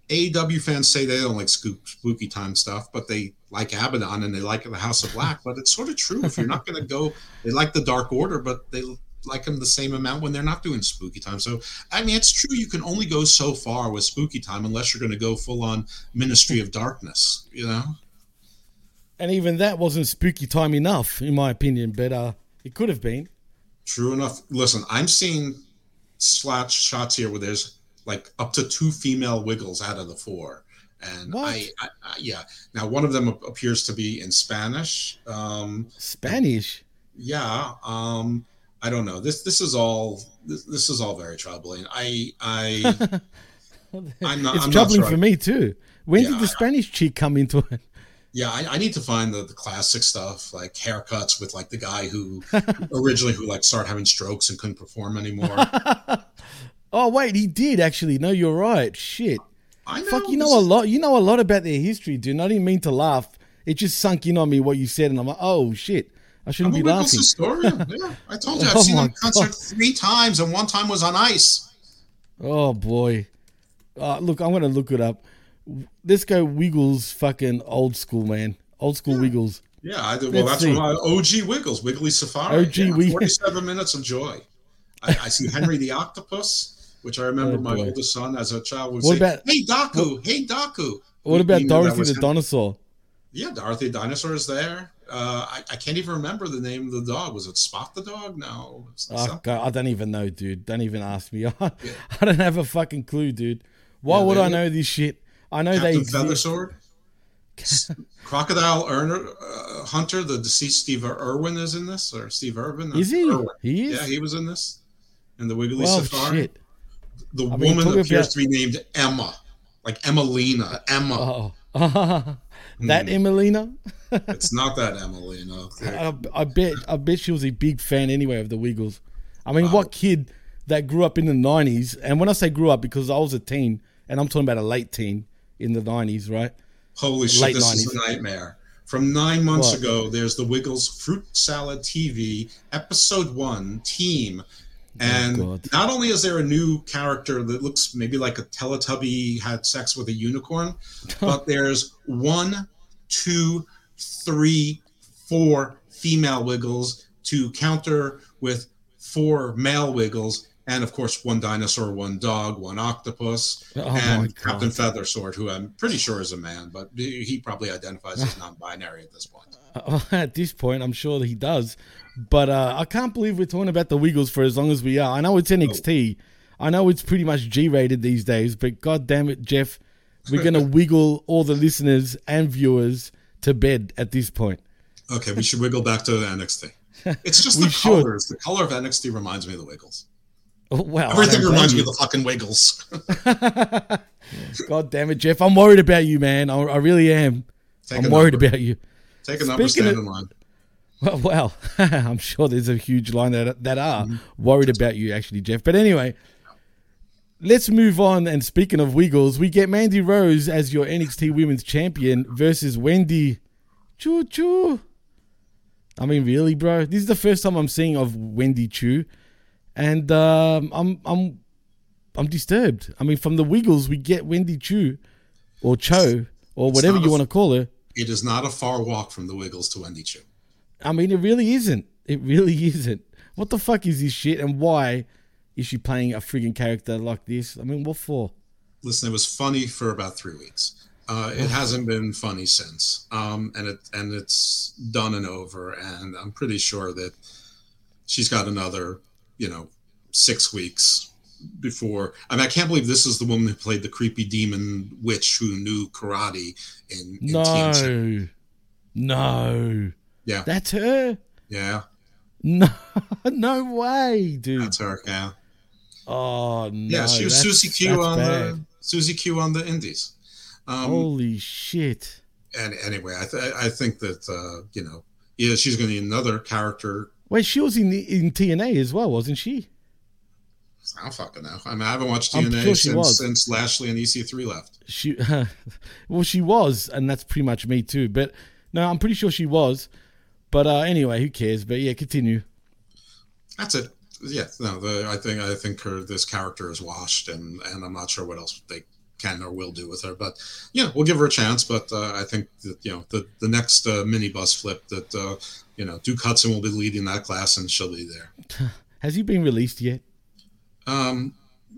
AEW fans say they don't like spook, spooky time stuff, but they like Abaddon and they like the House of Black. But it's sort of true. If you're not going to go, they like the Dark Order, but they like them the same amount when they're not doing spooky time. So, I mean, it's true. You can only go so far with spooky time unless you're going to go full on Ministry of Darkness, you know? And even that wasn't spooky time enough, in my opinion, but uh, it could have been. True enough. Listen, I'm seeing slash shots here where there's like up to two female wiggles out of the four. And I, I, I, yeah. Now one of them appears to be in Spanish. Um, Spanish. yeah. Um, I don't know. This this is all this, this is all very troubling. I I I'm not. it's I'm troubling not for me too. When Yeah, did the Spanish chick come into it? Yeah, I, I need to find the, the classic stuff like haircuts with like the guy who originally who like started having strokes and couldn't perform anymore. Oh wait, he did actually. No, you're right. Shit. I know. Fuck, you know a lot. You know a lot about their history, dude. I didn't mean to laugh. It just sunk in on me what you said, and I'm like, oh shit, I shouldn't I'm be laughing. Yeah, I told you I've Oh seen him concert God. three times, and one time was on ice. Oh boy. Uh, look, I'm gonna look it up. Let's go Wiggles, fucking old school man, old school Wiggles. Yeah, I did. Well, Let's that's what I, OG Wiggles, Wiggly Safari. OG yeah, Wiggles. 47 minutes of joy. I, I see Henry the Octopus, which I remember Oh, my boy. oldest son as a child would What say, about- "Hey Daku, hey Daku." What about Dorothy the him. dinosaur? Yeah, Dorothy the dinosaur is there. Uh, I, I can't even remember the name of the dog. Was it Spot the dog? No. Oh, God, I don't even know, dude. Don't even ask me. I don't have a fucking clue, dude. Why Yeah, would they- I know this shit? I know they Captain exist. Feathersword. S- Crocodile Erner, uh, Hunter, the deceased Steve Irwin is in this, or Steve Irwin. Is he? Irwin. He is? Yeah, he was in this. In the Wiggly Well, Safari. shit. The I woman talk appears about- to be named Emma, like Emmalina. Emma. Oh, that Hmm. Emmalina. it's not that Emmalina. I, I bet. I bet she was a big fan anyway of the Wiggles. I mean, what kid that grew up in the '90s? And when I say grew up, because I was a teen, and I'm talking about a late teen in the '90s, right? Holy shit, Late this 90s. is a nightmare. From nine months What? ago, there's the Wiggles Fruit Salad TV, episode one, team. And God. not only is there a new character that looks maybe like a Teletubby had sex with a unicorn, but there's one, two, three, four female Wiggles to counter with four male Wiggles. And of course, one dinosaur, one dog, one octopus, Oh and. Captain Feathersword, who I'm pretty sure is a man, but he probably identifies as non-binary at this point. Uh, At this point, I'm sure that he does. But uh, I can't believe we're talking about the Wiggles for as long as we are. I know it's NXT. I know it's pretty much G-rated these days. But god damn it, Jeff, we're gonna wiggle all the listeners and viewers to bed at this point. Okay, we should wiggle back to NXT. It's just the should. colors. The color of NXT reminds me of the Wiggles. Oh, wow, Everything reminds me of the fucking Wiggles. God damn it, Jeff! I'm worried about you, man. I, I really am. Take I'm worried number. about you. Take a number, Speaking stand of- in line. Well, well I'm sure there's a huge line that that are worried about you, actually, Jeff. But anyway, let's move on. And speaking of Wiggles, we get Mandy Rose as your NXT Women's Champion versus Wendy. Choo choo. I mean, really, bro? This is the first time I'm seeing of Wendy Choo, and um, I'm I'm I'm disturbed. I mean, from the Wiggles, we get Wendy Choo, or Cho, or whatever you want to call her. It is not a far walk from the Wiggles to Wendy Choo. I mean, it really isn't. It really isn't. What the fuck is this shit, and why is she playing a frigging character like this? I mean, what for? Listen, it was funny for about three weeks. Uh, it hasn't been funny since, um, and it and it's done and over. And I'm pretty sure that she's got another, you know, six weeks before. I mean, I can't believe this is the woman who played the creepy demon witch who knew karate in, in. No, no, Yeah, that's her. yeah, No, no way, dude. that's her. Yeah, Oh no. yeah. She was Susie Q on bad. the Susie Q on the Indies. Um, Holy shit. and anyway, I th- I think that uh, you know, yeah, she's going to need another character. Wait, she was in the, in TNA as well, wasn't she? I don't fucking know. I mean, I haven't watched TNA sure since since Lashley and EC3 left. She, well, she was, and that's pretty much me too. But no, I'm pretty sure she was. But uh, anyway, who cares? But yeah, continue. That's it. Yeah, no, the, I think I think her this character is washed, and and I'm not sure what else they can or will do with her. But yeah, we'll give her a chance. But uh, I think that you know the the next uh, mini bus flip that uh, you know Duke Hudson will be leading that class, and she'll be there. Has he been released yet? Um,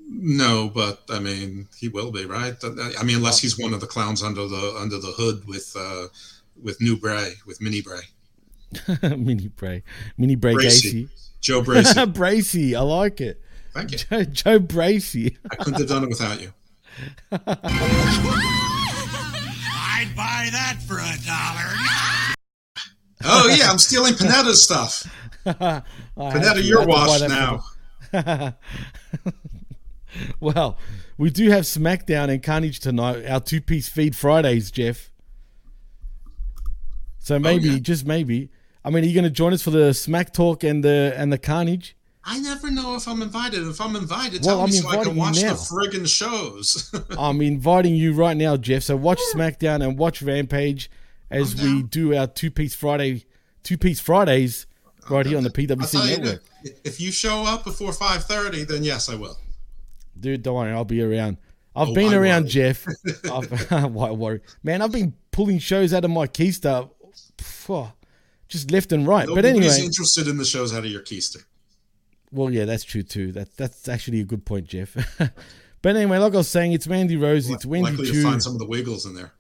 no, but I mean he will be right. I mean, unless he's one of the clowns under the under the hood with uh, with New Bray with Mini Bray. Mini Bray, Mini Bray Bracey. Gacy, Joe Bracey. Bracey, I like it. Thank you. Joe, Joe Bracey. I couldn't have done it without you. I'd buy that for a dollar. Oh yeah, I'm stealing Panetta's stuff. I Panetta, had to- you're I had to buy washed now. well, we do have SmackDown and Carnage tonight. Our two-piece feed Fridays, Jeff. So oh, maybe, Oh, yeah. just maybe. I mean, are you going to join us for the Smack Talk and the and the Carnage? I never know if I'm invited. If I'm invited, Well, tell I'm me so I can watch the friggin' shows. I'm inviting you right now, Jeff. So watch SmackDown and watch Rampage as we do our two-piece Friday, two-piece Fridays right here on the PWC tell you, network. if you show up before 5:30, then yes, I will. Dude, don't worry, I'll be around. I've Oh, been around, worry? Jeff. I've, why worry, man? I've been pulling shows out of my keister, just left and right. but anyway, Nobody's interested in the shows out of your keister. well, yeah, that's true too. That that's actually a good point, Jeff. but anyway, like I was saying, it's Mandy Rose, it's Wendy Likely to find some of the Wiggles in there.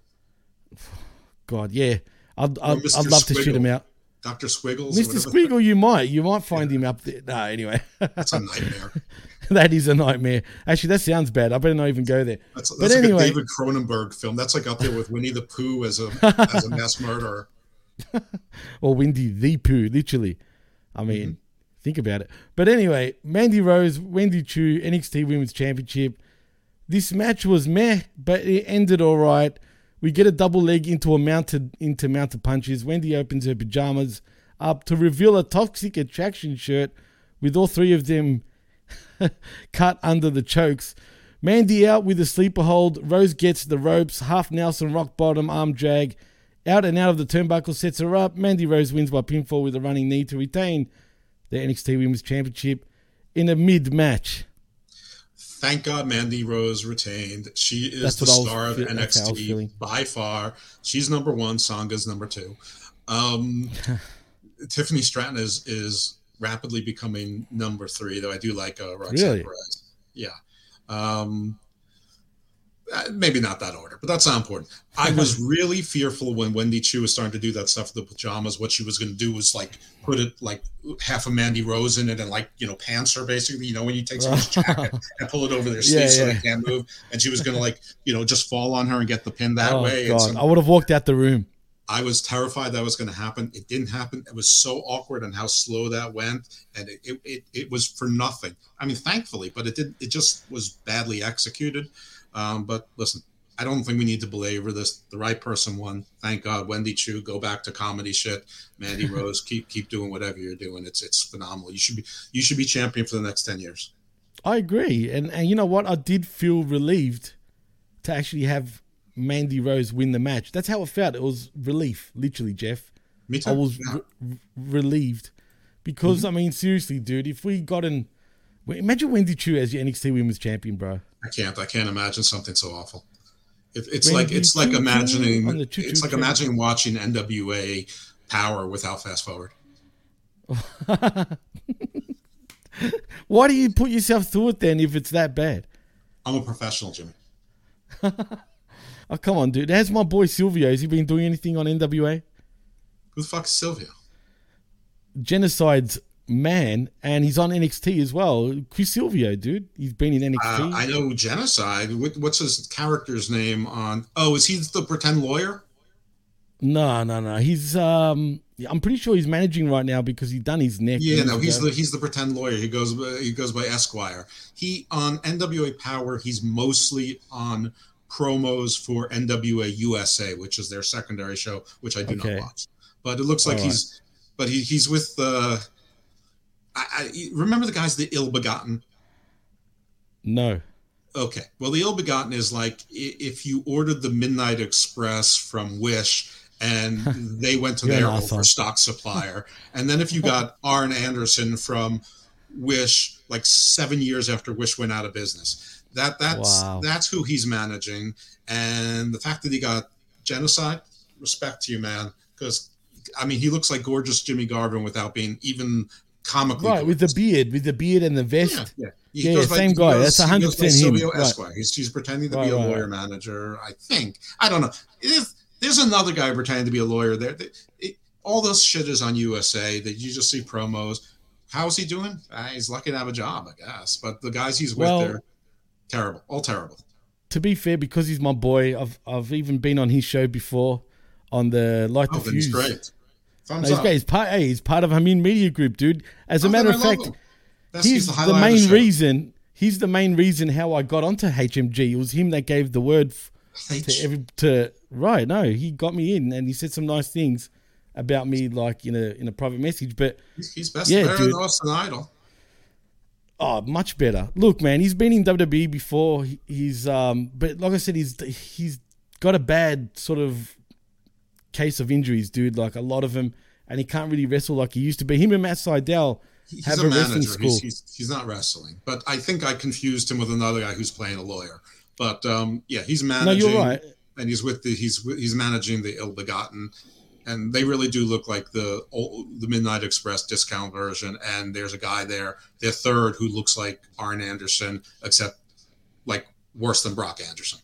God, yeah. I'd, I'd, I'd love to shoot him out. Dr. Squiggles. Mr. Squiggle, you might. You might find him up there. No, anyway. That's a nightmare. that is a nightmare. Actually, that sounds bad. I better not even go there. That's, that's but like anyway, a David Cronenberg film. That's like up there with Winnie the Pooh as a as a mass murderer. or Wendy the Pooh, literally. I mean, Mm-hmm. think about it. But anyway, Mandy Rose, Wendy Choo, NXT Women's Championship. This match was meh, but it ended all right. We get a double leg into a mounted into mounted punches. Wendy opens her pajamas up to reveal a toxic attraction shirt with all three of them cut under the chokes. Mandy out with a sleeper hold. Rose gets the ropes, half Nelson rock bottom arm drag. Out and out of the turnbuckle sets her up. Mandy Rose wins by pinfall with a running knee to retain the NXT Women's Championship in a mid match. Thank God Mandy Rose retained. She is That's the star of feel- that's how I was feeling. NXT by far. She's number one. Sanga's number two. Um, Tiffany Stratton is is rapidly becoming number three, though I do like uh, Roxanne Really? Perez. Yeah. Um, Uh, maybe not that order, but that's not important. I was really fearful when Wendy Choo was starting to do that stuff with the pajamas. What she was going to do was like put it like half of Mandy Rose in it and like you know pants her basically. You know when you take someone's jacket and pull it over their sleeve Yeah, so yeah. they can't move, and she was going to like you know just fall on her and get the pin that oh way. god, some- I would have walked out the room. I was terrified that was going to happen. It didn't happen. It was so awkward and how slow that went, and it, it, it, it was for nothing. I mean, thankfully, but it did. It just was badly executed. Um, but listen, I don't think we need to belabor this. The right person won. Thank God. Wendy Choo, go back to comedy shit. Mandy Rose, keep keep doing whatever you're doing. It's it's phenomenal. You should be you should be champion for the next ten years. I agree, and and you know what? I did feel relieved to actually have Mandy Rose win the match. That's how it felt. It was relief, literally, Jeff. Me too. I was Yeah. re- relieved because I mean, seriously, dude, if we got an imagine Wendy Choo as your NXT Women's Champion, bro. I can't. I can't imagine something so awful. It, it's When like it's like imagining on the choo-choo it's like imagining watching NWA Power without fast forward. Why do you put yourself through it then if it's that bad? I'm a professional, Jimmy. Oh come on, dude. How's my boy Silvio? Has he been doing anything on NWA? Who the fuck is Sylvia? Genocide's man, and he's on NXT as well. Chris Silvio, dude. He's been in NXT. Uh, I know genocide. What, what's his character's name on? Oh, is he the pretend lawyer? No, no, no. He's um I'm pretty sure he's managing right now because he done his neck. Yeah, no, he's ago. the he's the pretend lawyer. He goes by, he goes by Esquire. He on NWA Power. He's mostly on promos for NWA USA, which is their secondary show, which I do Okay. not watch. But it looks like All he's, but he he's with the. I, I remember the guys, the ill begotten. No. Okay. Well, the ill begotten is like if you ordered the Midnight Express from Wish and they went to their overstock supplier, and then if you got Arn Anderson from Wish like seven years after Wish went out of business, that that's Wow. that's who he's managing, and the fact that he got genocide, respect to you, man, because. I mean, he looks like gorgeous Jimmy Garvin without being even comically Right, with the beard, with the beard and the vest. yeah, He Yeah, by- same guy. goes- That's hundred percent him. Silvio Right. Esquire. He's, he's pretending to Right, be a right, lawyer manager. I think. I don't know. If, there's another guy pretending to be a lawyer there. It- all this shit is on USA. That you just see promos. How's he doing? Uh, he's lucky to have a job, I guess. But the guys he's with, Well- they're terrible. All terrible. To be fair, because he's my boy, I've I've even been on his show before on the Light Oh, the Fuse. Great. No, he's up. He's part. Hey, he's part of Hamin Media Group, dude. As a matter of fact. That's- he's the the, of the main reason. He's the main reason how I got onto HMG. It was him that gave the word f- to every to right. No, he got me in, and he said some nice things about me, like in a in a private message. But He's, best yeah, better dude. than Austin Idol. Oh, much better. Look, man, he's been in WWE before. He- He's um, but like I said, he's he's got a bad sort of case of injuries, dude. Like a lot of them, and he can't really wrestle like he used to be. Him and Matt Seidel He's have a a, wrestling manager. school. He's, he's, he's not wrestling. But I think I confused him with another guy who's playing a lawyer. But um, yeah, he's managing. No, you're right. And he's with the he's he's managing the ill begotten, and they really do look like the old, the Midnight Express discount version. And there's a guy there, their third, who looks like Arn Anderson, except like worse than Brock Anderson.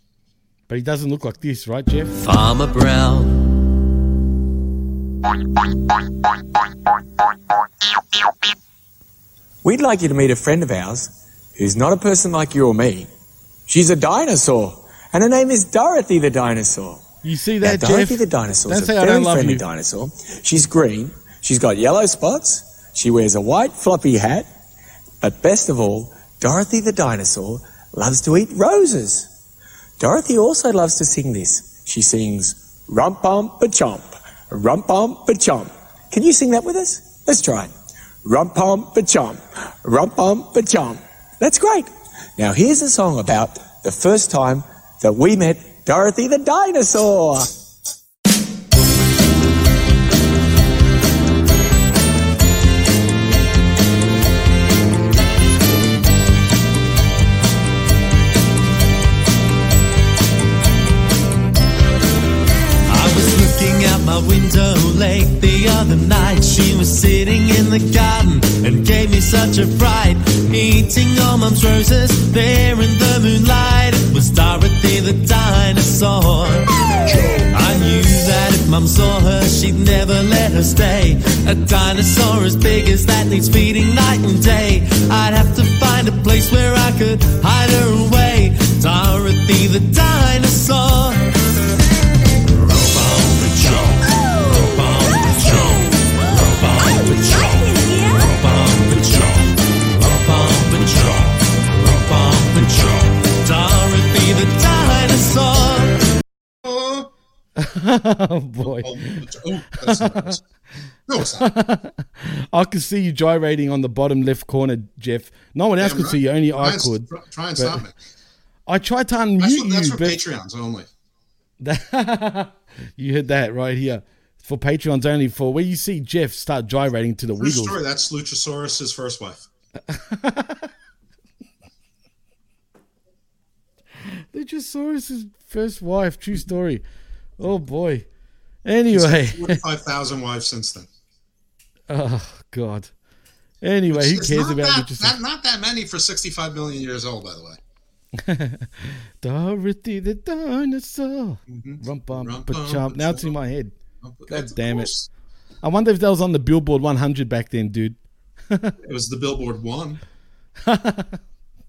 but he doesn't look like this, right, Jeff? Farmer Brown We'd like you to meet a friend of ours who's not a person like you or me. She's a dinosaur, and her name is Dorothy the dinosaur. You see Now, that, Dorothy Jeff? the dinosaur is a I very don't love friendly you. dinosaur. She's green. She's got yellow spots. She wears a white floppy hat. But best of all, Dorothy the dinosaur loves to eat roses. Dorothy also loves to sing this. She sings rump bump a chomp, rump bump a chomp. Can you sing that with us? Let's try it. Rump bump a chomp, rump bump a chomp. That's great. Now here's a song about the first time that we met Dorothy the dinosaur. Window late the other night. She was sitting in the garden and gave me such a fright. Eating all mum's roses there in the moonlight. It was Dorothy the dinosaur. I knew that if mum saw her, she'd never let her stay. A dinosaur as big as that needs feeding night and day. I'd have to find a place where I could hide her away. Dorothy the dinosaur. oh boy. Oh, oh that's nice. No, it's not. I could see you gyrating on the bottom left corner, Jeff. No one else Damn could right. see you, only I Try and- could. try- and stop me. I tried to unmute That's for, that's you, for but Patreons only. you heard that right here. For Patreons only, for where you see Jeff start gyrating to the True wiggles. story. That's Luchasaurus's first wife. Luchasaurus' first wife, true story. Oh boy. Anyway. Forty-five thousand wives since then. Oh God. Anyway, who It's cares about that, Luchasaurus? not, that many for sixty-five million years old, by the way. Dorothy the dinosaur. Mm-hmm. Rump bump Rump bump, chomp. Now it's in my head. God That's- damn it. I wonder if that was on the Billboard 100 back then, dude. It was the Billboard one.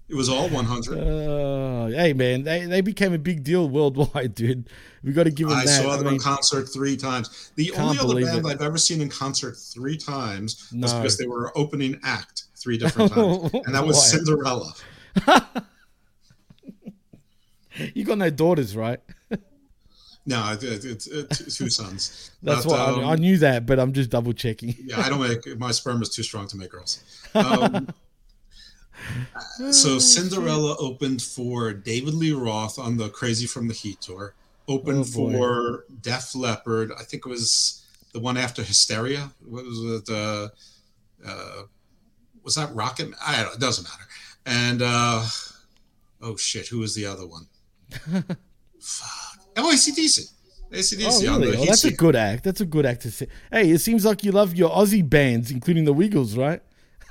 it was all one hundred. Uh, hey man, they, they became a big deal worldwide, dude. We got to give them I that. saw them I mean, in concert three times. The only other band it. I've ever seen in concert three times was because they were opening act three different times, and that was Cinderella. you got no daughters, right? No, it, it, it's it's two sons. That's But, what I, I um, knew that, but I'm just double checking. yeah, I don't make my sperm is too strong to make girls. Um, so Cinderella opened for David Lee Roth on the Crazy from the Heat tour. Opened Oh, for Def Leppard. I think it was the one after Hysteria. What was it? Uh, uh, was that Rocket? I don't. It doesn't matter. And uh, oh shit, who was the other one? Fuck. Oh, ACDC. ACDC Oh, on really? the Oh, that's a good act. That's a good act to say. Hey, it seems like you love your Aussie bands, including the Wiggles, right?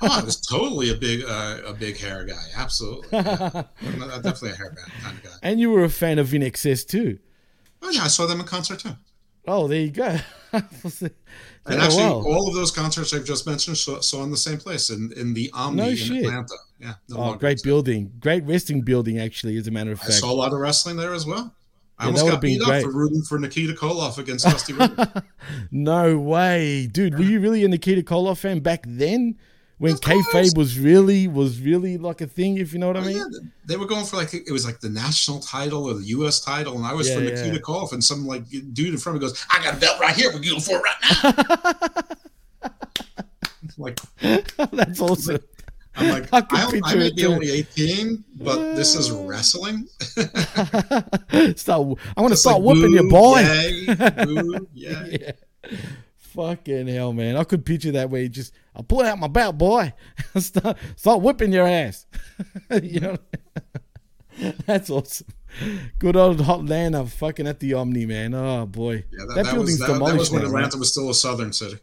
Oh, I was totally a big uh, a big hair guy. Absolutely, yeah. I'm definitely a hair band kind of guy. And you were a fan of INXS too. Oh yeah, I saw them in concert too. Oh, there you go. And actually, wow. all of those concerts I've just mentioned saw, saw in the same place in, in the Omni No in shit. Atlanta. Yeah, no oh, great building, great wrestling building. Actually, as a matter of fact, I saw a lot of wrestling there as well. I Yeah, almost got beat great. up for rooting for Nikita Koloff against Dusty Rhodes. No way, dude. Were you really a Nikita Koloff fan back then, when kayfabe was really was really like a thing? If you know what I Oh, mean. yeah, they were going for like it was like the national title or the U.S. title, and I was Yeah, for yeah. Nikita Koloff, and some like dude in front of me goes, "I got a belt right here. We're going for it right now." like That's awesome. I'm like, I I, I, may be only 18, but this is uh. wrestling. start. I want to start like, whooping your boy. yay, yay. yeah. Fucking hell, man! I could picture that way. Just I pull out my belt, boy. start start whipping your ass. you know. That's awesome. Good old Hotlanta, fucking at the Omni, man. Oh boy, Yeah, that, that, that, was, building's that, that demolished was when now? Atlanta was still a southern city.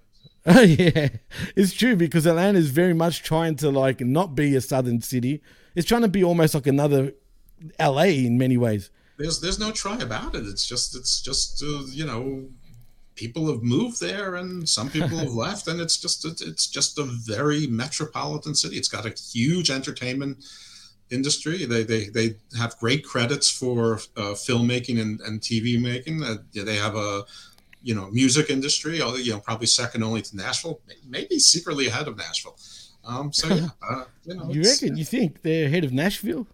yeah, it's true because Atlanta is very much trying to like not be a southern city. It's trying to be almost like another LA in many ways. There's there's no try about it. It's just it's just uh, you know people have moved there and some people have left and it's just it's, just a very metropolitan city it's got a huge entertainment industry they they, they have great credits for uh, filmmaking and, and tv making uh, they have a you know music industry you know probably second only to nashville maybe secretly ahead of nashville um so yeah uh, you know You reckon? You think they're ahead of Nashville?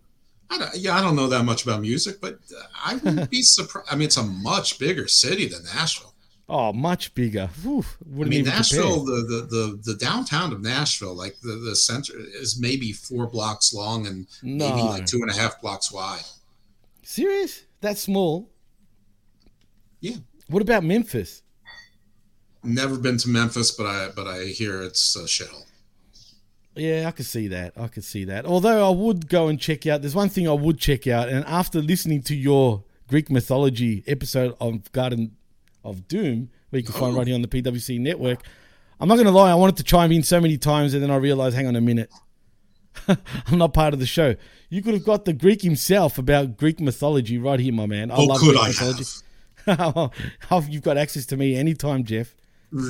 I don't, yeah, I don't know that much about music, but uh, I wouldn't be surprised. I mean, it's a much bigger city than Nashville. Oh, much bigger. Whew, I mean, Nashville, the, the, the the downtown of Nashville, like the the center, is maybe four blocks long and maybe like two and a half blocks wide. Serious? That small? Yeah. What about Memphis? Never been to Memphis, but I but I hear it's a shithole. Yeah, I could see that. I could see that. Although I would go and check out. There's one thing I would check out, and after listening to your Greek mythology episode of Garden of Doom, where you can find right here on the PWC network, I'm not going to lie. I wanted to chime in so many times, and then I realized, hang on a minute, I'm not part of the show. You could have got the Greek himself about Greek mythology right here, my man. I Oh, love could Greek I mythology. You've got access to me anytime, Jeff. you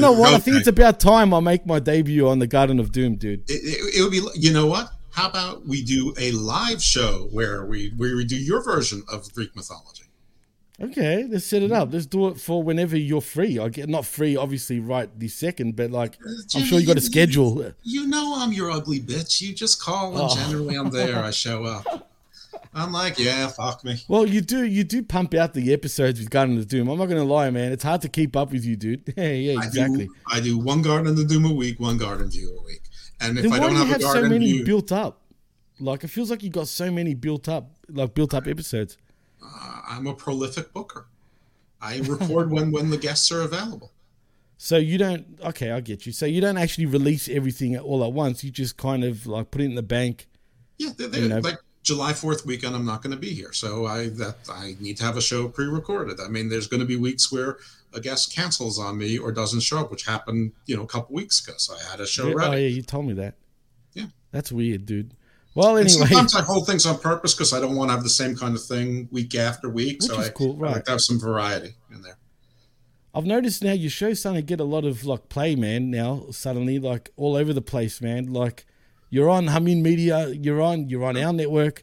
know what? I think it's about time I make my debut on the Garden of Doom, dude. It, it, it would be. You know what? How about we do a live show where we where we do your version of Greek mythology? Okay, let's set it up. Let's do it for whenever you're free. I get not free, obviously, right this second, but like uh, I'm sure you got a schedule. You know I'm your ugly bitch. You just call and Oh. generally I'm there. I show up. I'm like, yeah, fuck me. Well, you do you do pump out the episodes with Garden of Doom. I'm not gonna lie, man. It's hard to keep up with you, dude. Yeah, yeah, I exactly. do, I do one garden of the doom a week, one garden view a week. And if Then I why don't do you have, have a so garden many view, built up? Like it feels like you got so many built up, like built up episodes. Uh, I'm a prolific booker. I record when when the guests are available. So you don't. Okay, I get you. So you don't actually release everything all at once. You just kind of like put it in the bank. Yeah, they're, You know. like July Fourth weekend, I'm not going to be here, so I that I need to have a show pre-recorded. I mean, there's going to be weeks where a guest cancels on me or doesn't show up, which happened, you know, a couple weeks ago. So I had a show Yeah, ready. oh yeah, you told me that. Yeah. That's weird, dude. Well, And sometimes I hold things on purpose because I don't want to have the same kind of thing week after week. so is I, cool, I like to have some variety in there. I've noticed now your show's starting to get a lot of like play, man. Now suddenly, like all over the place, man. Like you're on Hamin Media, you're on, you're on our network,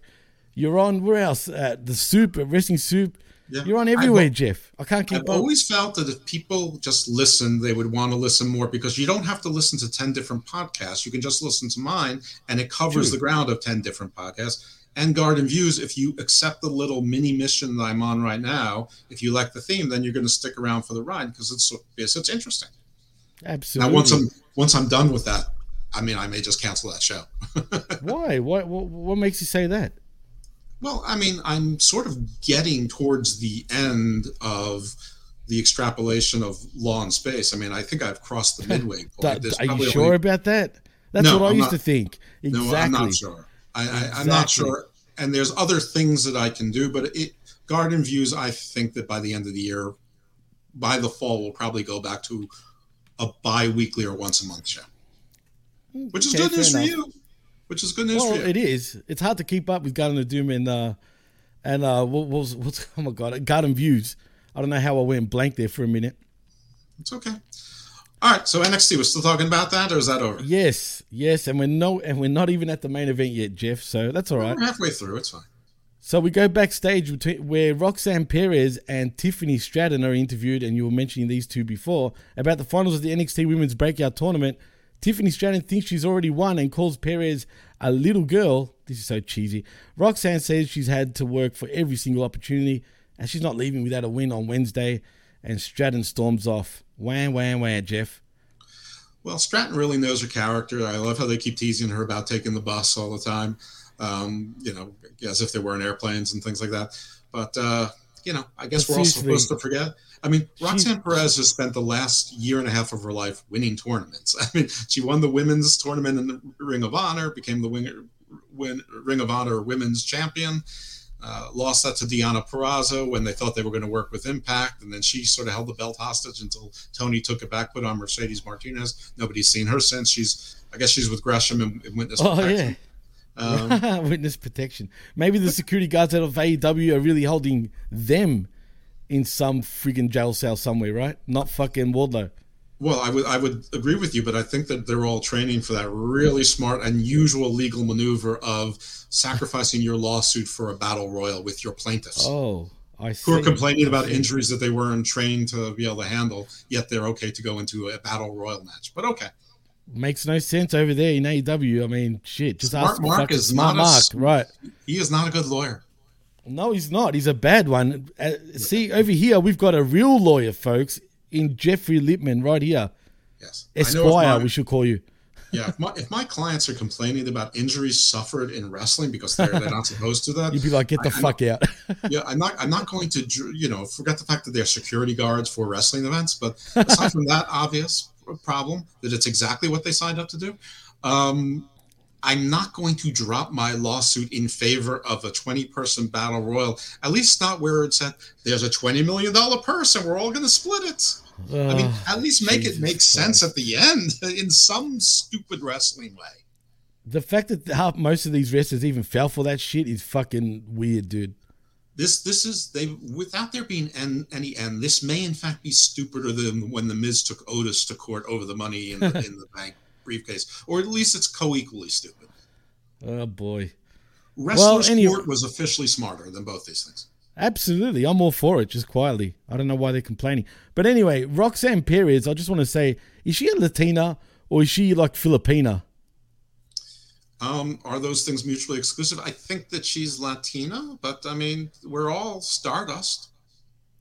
you're on where else? At the Soup, at Wrestling Soup. Yeah. You're on I've everywhere, Jeff. I can't keep I've up. always felt that if people just listen, they would want to listen more because you don't have to listen to 10 different podcasts. You can just listen to mine and it covers True. the ground of 10 different podcasts. And Garden Views, if you accept the little mini mission that I'm on right now, if you like the theme, then you're going to stick around for the ride because it's because it's interesting. Absolutely. Now, once I'm once I'm done with that, I mean, I may just cancel that show. Why? What, what? What makes you say that? Well, I mean, I'm sort of getting towards the end of the extrapolation of law and space. I mean, I think I've crossed the midway point. There's are you sure only- about that? That's No, what I I'm used not- to think. Exactly. No, I'm not sure. I, I, I'm not sure. And there's other things that I can do, but it Garden Views. I think that by the end of the year, by the fall, we'll probably go back to a bi-weekly or once a month show, which is Okay, good news for you. Which is good news Well, for you. it is. It's hard to keep up with Garden of Doom and uh, and uh, what was what's oh my god, Garden Views. I don't know how I went blank there for a minute. It's okay. All right, so NXT, we're still talking about that, or is that over? Yes, yes, and we're no, and we're not even at the main event yet, Jeff. So that's all right. We're halfway through. It's fine. So we go backstage between, where Roxanne Perez and Tiffany Stratton are interviewed, and you were mentioning these two before about the finals of the NXT Women's Breakout Tournament. Tiffany Stratton thinks she's already won and calls Perez a little girl. This is so cheesy. Roxanne says she's had to work for every single opportunity, and she's not leaving without a win on Wednesday. And Stratton storms off. Wham, wham, wham, Jeff. Well, Stratton really knows her character. I love how they keep teasing her about taking the bus all the time, um, you know, as if they weren't airplanes and things like that. But, uh, you know, I guess But we're all supposed to forget. I mean, Roxanne Perez has spent the last year and a half of her life winning tournaments. I mean, she won the women's tournament in the Ring of Honor, became the winger, win, Ring of Honor women's champion. Uh, lost that to Deonna Purrazzo when they thought they were going to work with Impact, and then she sort of held the belt hostage until Tony took it back, put on Mercedes Martinez. Nobody's seen her since. She's, I guess, she's with Gresham and, and Witness Oh, Protection. yeah. Um, Witness protection. Maybe the security guards out of AEW are really holding them in some freaking jail cell somewhere, right? Not fucking Wardlow. Well, I would I would agree with you, but I think that they're all training for that really smart, unusual legal maneuver of sacrificing your lawsuit for a battle royal with your plaintiffs. Oh, I see. who are complaining about injuries that they weren't trained to be able to handle, yet they're okay to go into a battle royal match. But okay, Makes no sense over there in AEW. I mean, shit. Just Smart ask Mark is smart not Mark, s- right? he is not a good lawyer. No, he's not. He's a bad one. Uh, see, over here we've got a real lawyer, folks, in Jeffrey Lippman, right here. Yes, I know if Esquire, my- we should call you. Yeah, if my, if my clients are complaining about injuries suffered in wrestling because they're, they're not supposed to that, You'd be like, get the I- I'm fuck out. yeah, I'm not. I'm not going to, you know, forget the fact that they're security guards for wrestling events. But aside from that obvious problem that it's exactly what they signed up to do, um, I'm not going to drop my lawsuit in favor of a 20 person battle royal. At least not where it's at. There's a 20 million dollar purse, and we're all going to split it. I mean, at least make Jesus it make sense at the end in some stupid wrestling way. the fact that half, most of these wrestlers even fell for that shit is fucking weird, dude. This this is they without there being an, any end. This may in fact be stupider than when the Miz took Otis to court over the money in the, in the bank briefcase, or at least it's co-equally stupid. Oh boy. Wrestler Well, anyway- sport was officially smarter than both these things. Absolutely. I'm all for it, just quietly. I don't know why they're complaining. But anyway, Roxanne Perez, I just want to say, is she a Latina or is she like Filipina? Um, are those things mutually exclusive? I think that she's Latina, but I mean, we're all Stardust.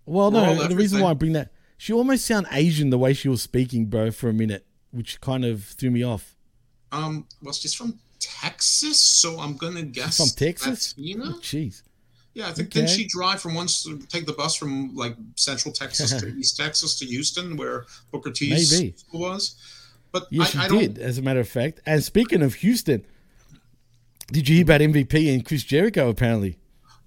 Well, We're no, the reason why I bring that, she almost sound Asian the way she was speaking, bro, for a minute, which kind of threw me off. Um, well, she's from Texas, so I'm gonna guess From Texas? Latina. Oh, Jeez. Yeah, I think Okay. didn't she drive from once to take the bus from like Central Texas to East Texas to Houston, where Booker T's Maybe. school was? But Yeah, I, she I don't. did, as a matter of fact. And speaking of Houston, did you hear about MVP and Chris Jericho apparently?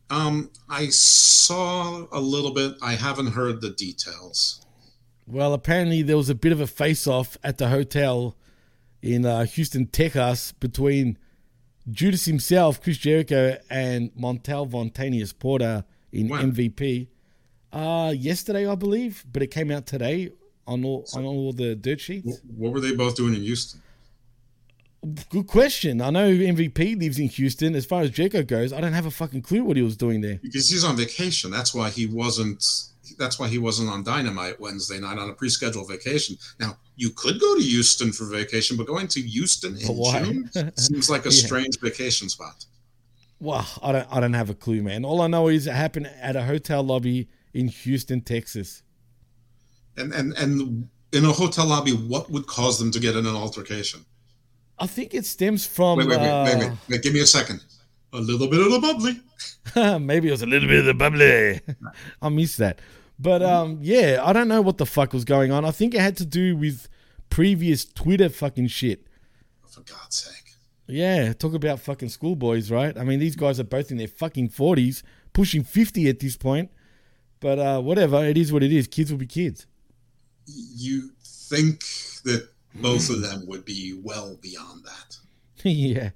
Um, I saw a little bit. I haven't heard the details. Well, apparently there was a bit of a face-off at the hotel in uh, Houston, Texas, between Judas himself, Chris Jericho, and Montel Vontavious Porter in When? MVP. Uh, yesterday, I believe, but it came out today on all on all the dirt sheets. What were they both doing in Houston? Good question. I know MVP lives in Houston. As far as Jericho goes, I don't have a fucking clue what he was doing there. Because he's on vacation. That's why he wasn't. That's why he wasn't on Dynamite Wednesday night on a pre-scheduled vacation. Now you could go to Houston for vacation, but going to Houston in? June seems like a Yeah. strange vacation spot. Well, I don't. I don't have a clue, man. All I know is it happened at a hotel lobby in Houston, Texas. And and and in a hotel lobby, what would cause them to get in an altercation? I think it stems from. wait, wait, wait, wait, uh, wait, wait. Give me a second. A little bit of the bubbly. Maybe it was a little bit of the bubbly. I miss that. But um, yeah, I don't know what the fuck was going on. I think it had to do with previous Twitter fucking shit. For God's sake. Yeah, talk about fucking schoolboys, right? I mean, these guys are both in their fucking forties, pushing fifty at this point. But uh, whatever, it is what it is. Kids will be kids. You think that both of them would be well beyond that? yeah.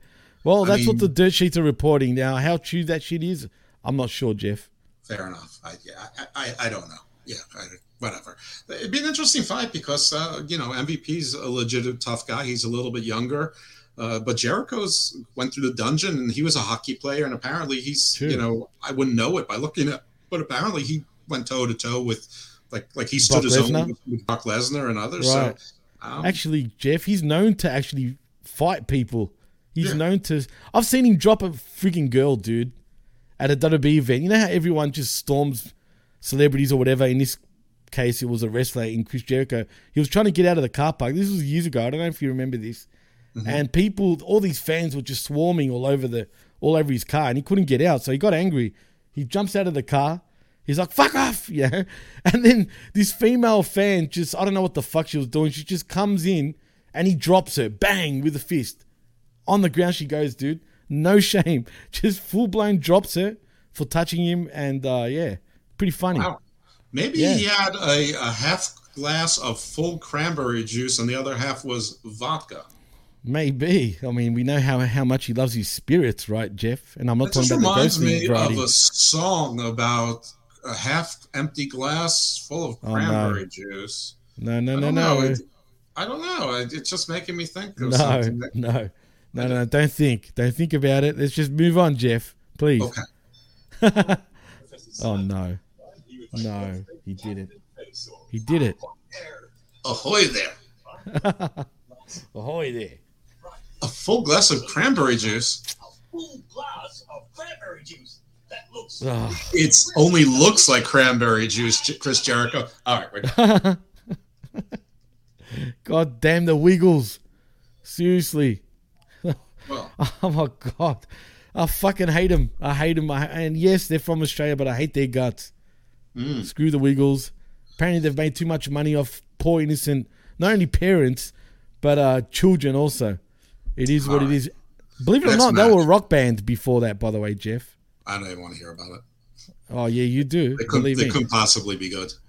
Well, I that's what the dirt sheets are reporting now. How true that shit is, I'm not sure, Jeff. Fair enough. I yeah, I, I, I don't know. Yeah, I, whatever. It'd be an interesting fight because uh, you know MVP's a legit tough guy. He's a little bit younger, uh, but Jericho's went through the dungeon and he was a hockey player, and apparently he's True. you know I wouldn't know it by looking at, but apparently he went toe to toe with like like he stood Brock his Lesnar? own with, with Brock Lesnar and others. Right. So um, actually, Jeff, he's known to actually fight people. He's Yeah. known to. I've seen him drop a freaking girl, dude, at a WWE event. You know how everyone just storms celebrities or whatever. In this case, it was a wrestler in Chris Jericho. He was trying to get out of the car park. This was years ago. I don't know if you remember this. Mm-hmm. And people, all these fans were just swarming all over the, all over his car, and he couldn't get out. So he got angry. He jumps out of the car. He's like, "Fuck off!" You know. And then this female fan just, I don't know what the fuck she was doing. She just comes in and he drops her, bang, with a fist. On the ground she goes, dude. No shame. Just full blown drops her for touching him, and uh, yeah, pretty funny. Wow. Maybe Yeah. he had a, a half glass of full cranberry juice and the other half was vodka. Maybe. I mean, we know how how much he loves his spirits, right, Jeff? And I'm not That talking about the ghostly me variety. of a song about a half empty glass full of Oh, no. cranberry juice. No, no, no, don't no. It- I don't know. It's just making me think of No, something. That, no, no, no. Don't think. Don't think about it. Let's just move on, Jeff. Please. Okay. oh no, no, he did it. He did it. Ahoy there! Ahoy there! A full glass of cranberry juice. A full glass of cranberry juice. That looks. Ah. It's only looks like cranberry juice, Chris Jericho. All right, we're done. God damn the Wiggles. Seriously. Well. oh my god. I fucking hate them. I hate them. I, and yes, they're from Australia, but I hate their guts. Mm. Screw the Wiggles. Apparently, they've made too much money off poor, innocent, not only parents, but uh, children also. It is what it is. Believe it or Next not, they were a rock band before that, by the way, Jeff. I don't even want to hear about it. Oh, yeah, you do. They couldn't, they couldn't possibly be good.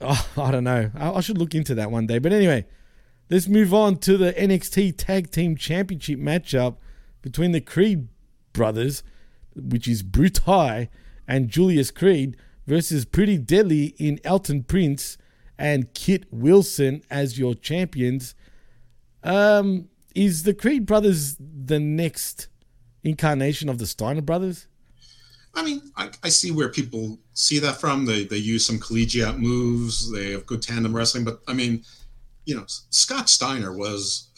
Oh, I don't know. I, I should look into that one day. But anyway, let's move on to the NXT Tag Team Championship matchup between the Creed brothers, which is Brutus and Julius Creed, versus Pretty Deadly in Elton Prince and Kit Wilson as your champions. Um, is the Creed brothers the next incarnation of the Steiner brothers? I mean, I, I see where people see that from. They they use some collegiate moves. They have good tandem wrestling, but I mean, you know, Scott Steiner was,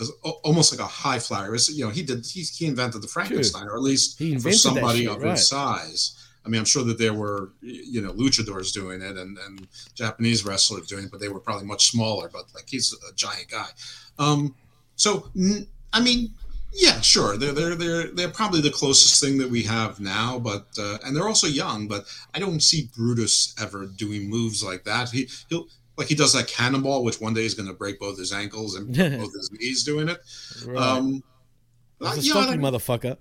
almost like a high flyer. Was, you know, he did he, he invented the Frankenstein, or at least for somebody shit, of right. his size. I mean, I'm sure that there were, you know, luchadors doing it and, and Japanese wrestlers doing it, but they were probably much smaller. But like he's a giant guy. Um, so I mean, yeah, sure. They're they're they're they're probably the closest thing that we have now, but uh, and they're also young. But I don't see Brutus ever doing moves like that. He he'll like he does that cannonball, which one day is going to break both his ankles and both his knees doing it. Right. Um, a you know, motherfucker.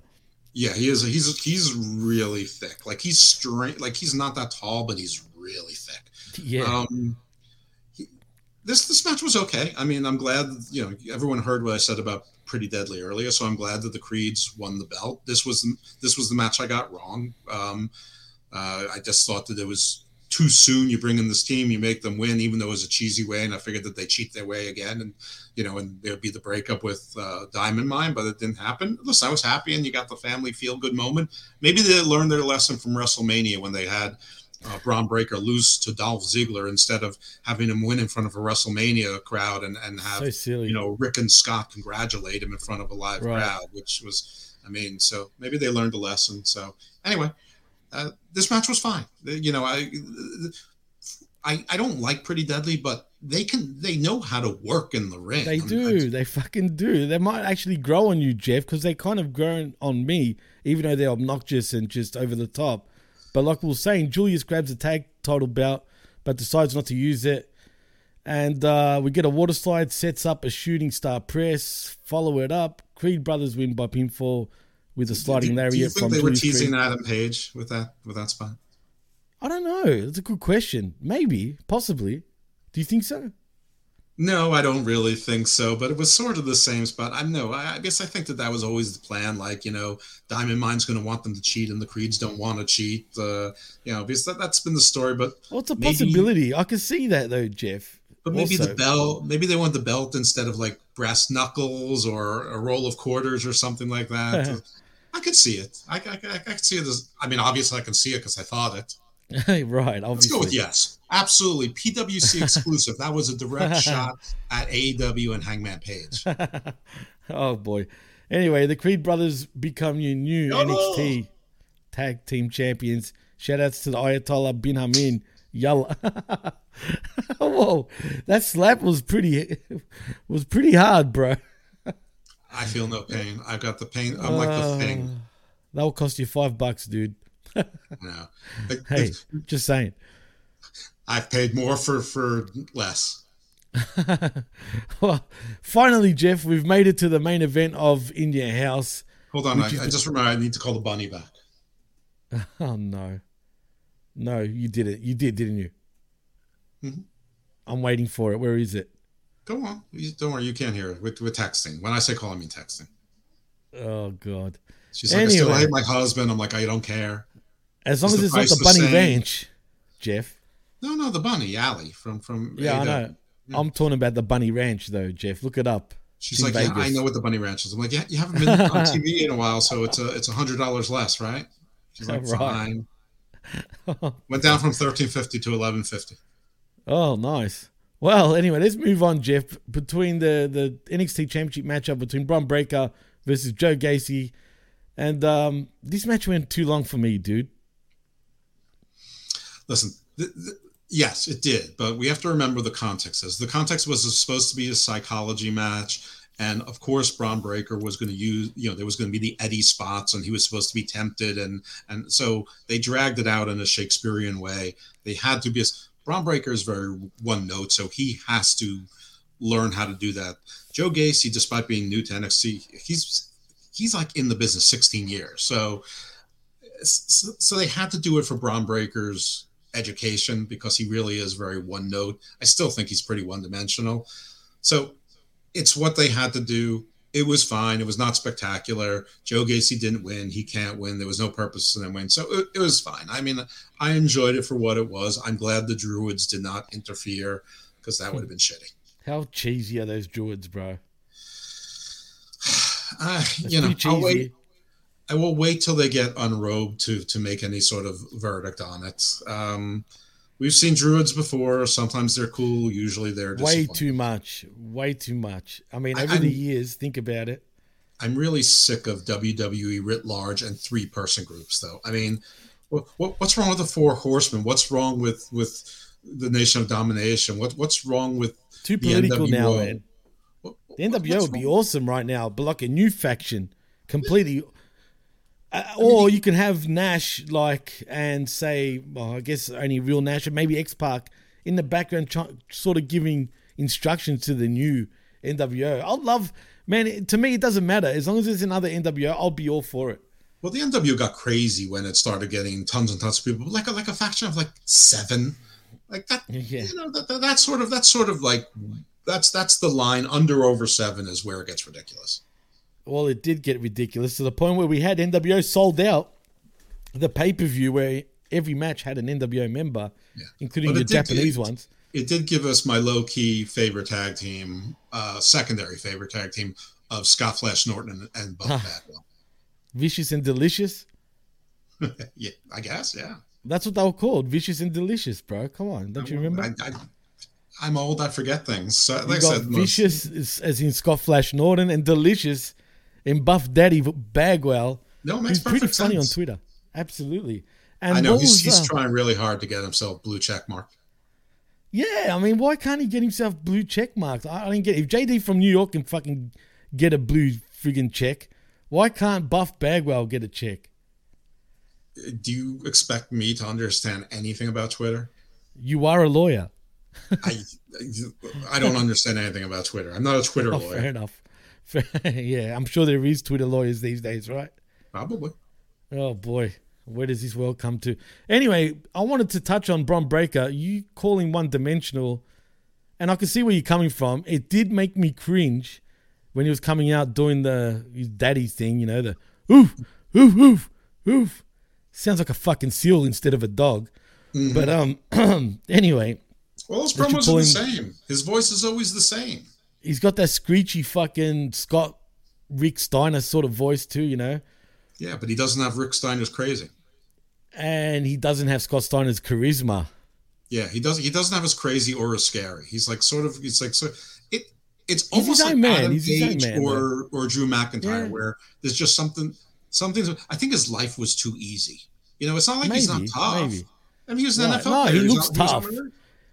yeah, he is. He's he's really thick. Like he's straight. Like he's not that tall, but he's really thick. Yeah. Um, he- this this match was okay. I mean, I'm glad you know everyone heard what I said about Pretty Deadly earlier, so I'm glad that the Creeds won the belt. This was this was the match I got wrong. Um, uh, I just thought that it was too soon. You bring in this team, you make them win, even though it was a cheesy way, and I figured that they cheat their way again, and you know, and there'd be the breakup with uh, Diamond Mine, but it didn't happen. Listen, I was happy, and you got the family feel good moment. Maybe they learned their lesson from WrestleMania when they had uh, Bron Breakker lose to Dolph Ziggler instead of having him win in front of a WrestleMania crowd and, and have So you know Rick and Scott congratulate him in front of a live Right. crowd, which was, I mean, so maybe they learned a lesson. So anyway, uh, this match was fine. You know, I, I I don't like Pretty Deadly, but they can they know how to work in the ring. They do. They fucking do. They might actually grow on you, Jeff, because they kind of grown on me, even though they're obnoxious and just over the top. But like we were saying, Julius grabs a tag title belt, but decides not to use it. And uh, we get a water slide, sets up a shooting star press, follow it up. Creed brothers win by pinfall with a sliding do, do you think they were teasing Creed. Adam Page with that with that spot? I don't know. It's a good question. Maybe, possibly. Do you think so? No, I don't really think so, but it was sort of the same spot. I know. I I guess I think that that was always the plan. Like, you know, Diamond Mine's going to want them to cheat, and the Creeds don't want to cheat. Uh, you know, because that, that's been the story. But Well, it's a maybe- possibility. I can see that though, Jeff. But maybe Also. the belt, maybe they want the belt instead of like brass knuckles or a roll of quarters or something like that. I could see it. I, I, I, I could see it as. I mean, obviously, I can see it because I thought it. right, obviously. Let's go with yes. Absolutely. PWC exclusive. that was a direct shot at AEW and Hangman Page. oh boy. Anyway, the Creed brothers become your new Yalla! NXT tag team champions. Shout outs to the Ayatollah bin Hamin. Yalla. Whoa. That slap was pretty was pretty hard, bro. I feel no pain. I've got the pain. I'm like the thing. Uh, That'll cost you five bucks, dude. No. hey, just saying. I've paid more for for less. well, finally, Jeff, we've made it to the main event of In Your House. Hold on. I, I just remember I need to call the bunny back. Oh no, no, you did it. You did, didn't you? Mhm. I'm waiting for it. Where is it? Go on. You- Don't worry. You can't hear it. We're, we're texting. When I say call, I mean texting. Oh god. She's like, I still hate my husband. I'm like, I don't care. As long Is as it's not the Bunny? Ranch, Jeff. No, no, the bunny, alley from from. Yeah, I AEW. know. I'm talking about the Bunny Ranch, though, Jeff. Look it up. She's like, yeah, I know what the bunny ranch is. I'm like, yeah, you haven't been on TV in a while, so it's a it's a hundred dollars less, right? She's like, Right. fine. Went down from thirteen fifty to eleven fifty. Oh, nice. Well, anyway, let's move on, Jeff. Between the, the NXT Championship matchup between Bron Breakker versus Joe Gacy, and um, this match went too long for me, dude. Listen, th- th- yes, it did, but we have to remember the context. Is the context was supposed to be a psychology match, and of course, Bron Breakker was going to use, you know, there was going to be the Eddie spots, and he was supposed to be tempted, and and so they dragged it out in a Shakespearean way. They had to be. Bron Breakker is very one note, so he has to learn how to do that. Joe Gacy, despite being new to NXT, he's he's like in the business 16 years, so so, so they had to do it for Bron Breakker's education because he really is very one note. I still think he's pretty one dimensional. So it's what they had to do. It was fine. It was not spectacular. Joe Gacy didn't win. He can't win. There was no purpose to them win. So it, it was fine. I mean, I enjoyed it for what it was. I'm glad the Druids did not interfere because that would have been shitty. How cheesy are those druids, bro? Uh, you know, I'll wait. I will wait till they get unrobed to to make any sort of verdict on it. Um, we've seen druids before. Sometimes they're cool. Usually they're Way too much. Way too much. I mean, over the I'm- years, think about it. I'm really sick of WWE writ large and three person groups, though. I mean, what, what what's wrong with the Four Horsemen? What's wrong with with the Nation of Domination? What what's wrong with Too the political now, NWO? man. The NWO would be awesome right now, but like a new faction, completely. Uh, or you can have Nash like and say, well, I guess only real Nash and maybe X Pac in the background, try, sort of giving instructions to the new NWO. I'd love, man. it- To me, it doesn't matter as long as it's another NWO. I'll be all for it. Well, the NWO got crazy when it started getting tons and tons of people, like a, like a faction of like seven, like that. Yeah. You know, that, that, that's sort of that's sort of like that's that's the line. Under over seven is where it gets ridiculous. Well, it did get ridiculous to the point where we had NWO sold out the pay per view where every match had an NWO member, including But the Japanese it- ones. It did give us my low key favorite tag team, uh, secondary favorite tag team of Scott Flash Norton and, and Buff Bagwell. Vicious and Delicious. yeah, I guess. Yeah. That's what they were called, Vicious and Delicious, bro. Come on, don't you remember? I, I, I'm old. I forget things. So, like you I got said, Vicious as- as in Scott Flash Norton and Delicious in Buff Daddy Bagwell. No, it makes who's pretty perfect funny sense. on Twitter. Absolutely. And I know he's, was, he's uh, trying really hard to get himself blue check mark. Yeah, I mean, why can't he get himself blue check marks? I I don't get it. If JD from New York can fucking get a blue friggin' check, why can't Buff Bagwell get a check? Do you expect me to understand anything about Twitter? You are a lawyer. I I don't understand anything about Twitter. I'm not a Twitter Oh, lawyer. fair enough. yeah, I'm sure there is Twitter lawyers these days, right? Probably. Oh boy, where does this world come to? Anyway, I wanted to touch on Bron Breakker. You calling one dimensional, and I can see where you're coming from. It did make me cringe when he was coming out doing the his daddy thing. You know, the oof, oof, oof, oof. Sounds like a fucking seal instead of a dog. Mhm. But um, anyway, Well, his promos are the same. His voice is always the same. He's got that screechy fucking Scott Rick Steiner sort of voice too. You know. Yeah, but he doesn't have Rick Steiner's crazy. and he doesn't have Scott Steiner's charisma. Yeah, he doesn't. He doesn't have his crazy or his scary. He's like sort of. He's like so. It. It's almost like man. Adam He's Page man, or or Drew McIntyre, Yeah. where there's just something. Something's. I think his life was too easy. You know, it's not like he's not tough. maybe. I mean, he was an Right. NFL No, player. he He's looks not- he's tough.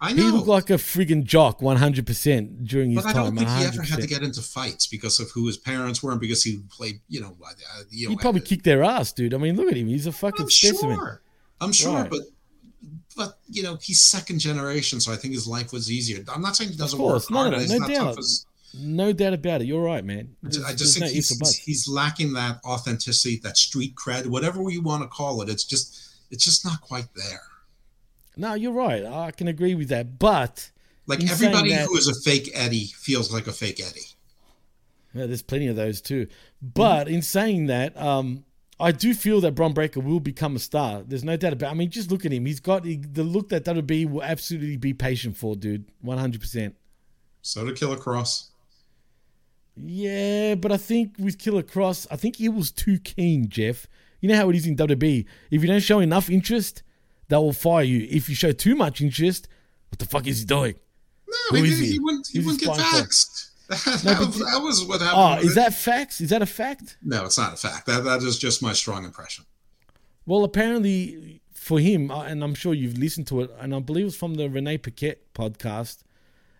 I He looked like a friggin' jock 100% during his But I time. don't think he ever had to get into fights because of who his parents were and because he played, you know, uh, you know He'd probably kicked their ass, dude. I mean, look at him. He's a fucking I'm specimen. sure. I'm sure, Right. but but you know, he's second generation, so I think his life was easier. I'm not saying he Of doesn't course. work hard. no, no, not doubt. as No doubt about it. You're right, man. I just think no he's, he's lacking that authenticity, that street cred, whatever you want to call it. It's just it's just not quite there. No, you're right. I can agree with that. But Like everybody that- who is a fake Eddie feels like a fake Eddie. Yeah, there's plenty of those too. But Mm-hmm. in saying that, um, I do feel that Bron Breakker will become a star. There's no doubt about. I mean, just look at him. He's got the the look that WWE will absolutely be patient for, dude. One hundred percent. So did Killer Kross. Yeah, but I think with Killer Kross, I think he was too keen, Jeff. You know how it is in WWE. If you don't show enough interest, they will fire you. If you show too much interest, what the fuck is he doing? No, Who he, is he, he? wouldn't. He wouldn't get vaxxed. That, No, was, that was what happened. Oh, is it. that facts? Is that a fact? No, it's not a fact. That that is just my strong impression. Well, apparently for him, uh, and I'm sure you've listened to it, and I believe it was from the Renee Paquette podcast,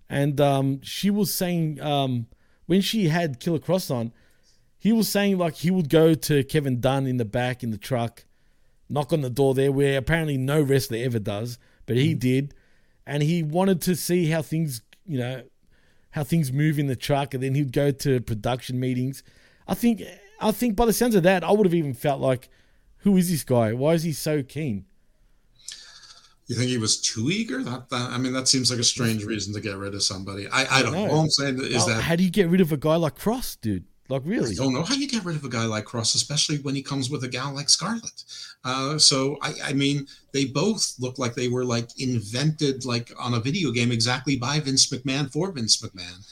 and um, she was saying um, when she had Killer Kross on, he was saying like he would go to Kevin Dunn in the back in the truck, knock on the door there, where apparently no wrestler ever does, but he hmm. did, and he wanted to see how things, you know, how things move in the truck, and then he'd go to production meetings. I think, I think by the sounds of that, I would have even felt like, who is this guy? Why is he so keen? You think he was too eager? That, that I mean, that seems like a strange reason to get rid of somebody. I, I don't know. All I'm saying is Well, that how do you get rid of a guy like Kross, dude? Like really? I don't know how you get rid of a guy like Kross, especially when he comes with a gal like Scarlett. Uh, so I, I mean, they both look like they were like invented like on a video game exactly by Vince McMahon for Vince McMahon.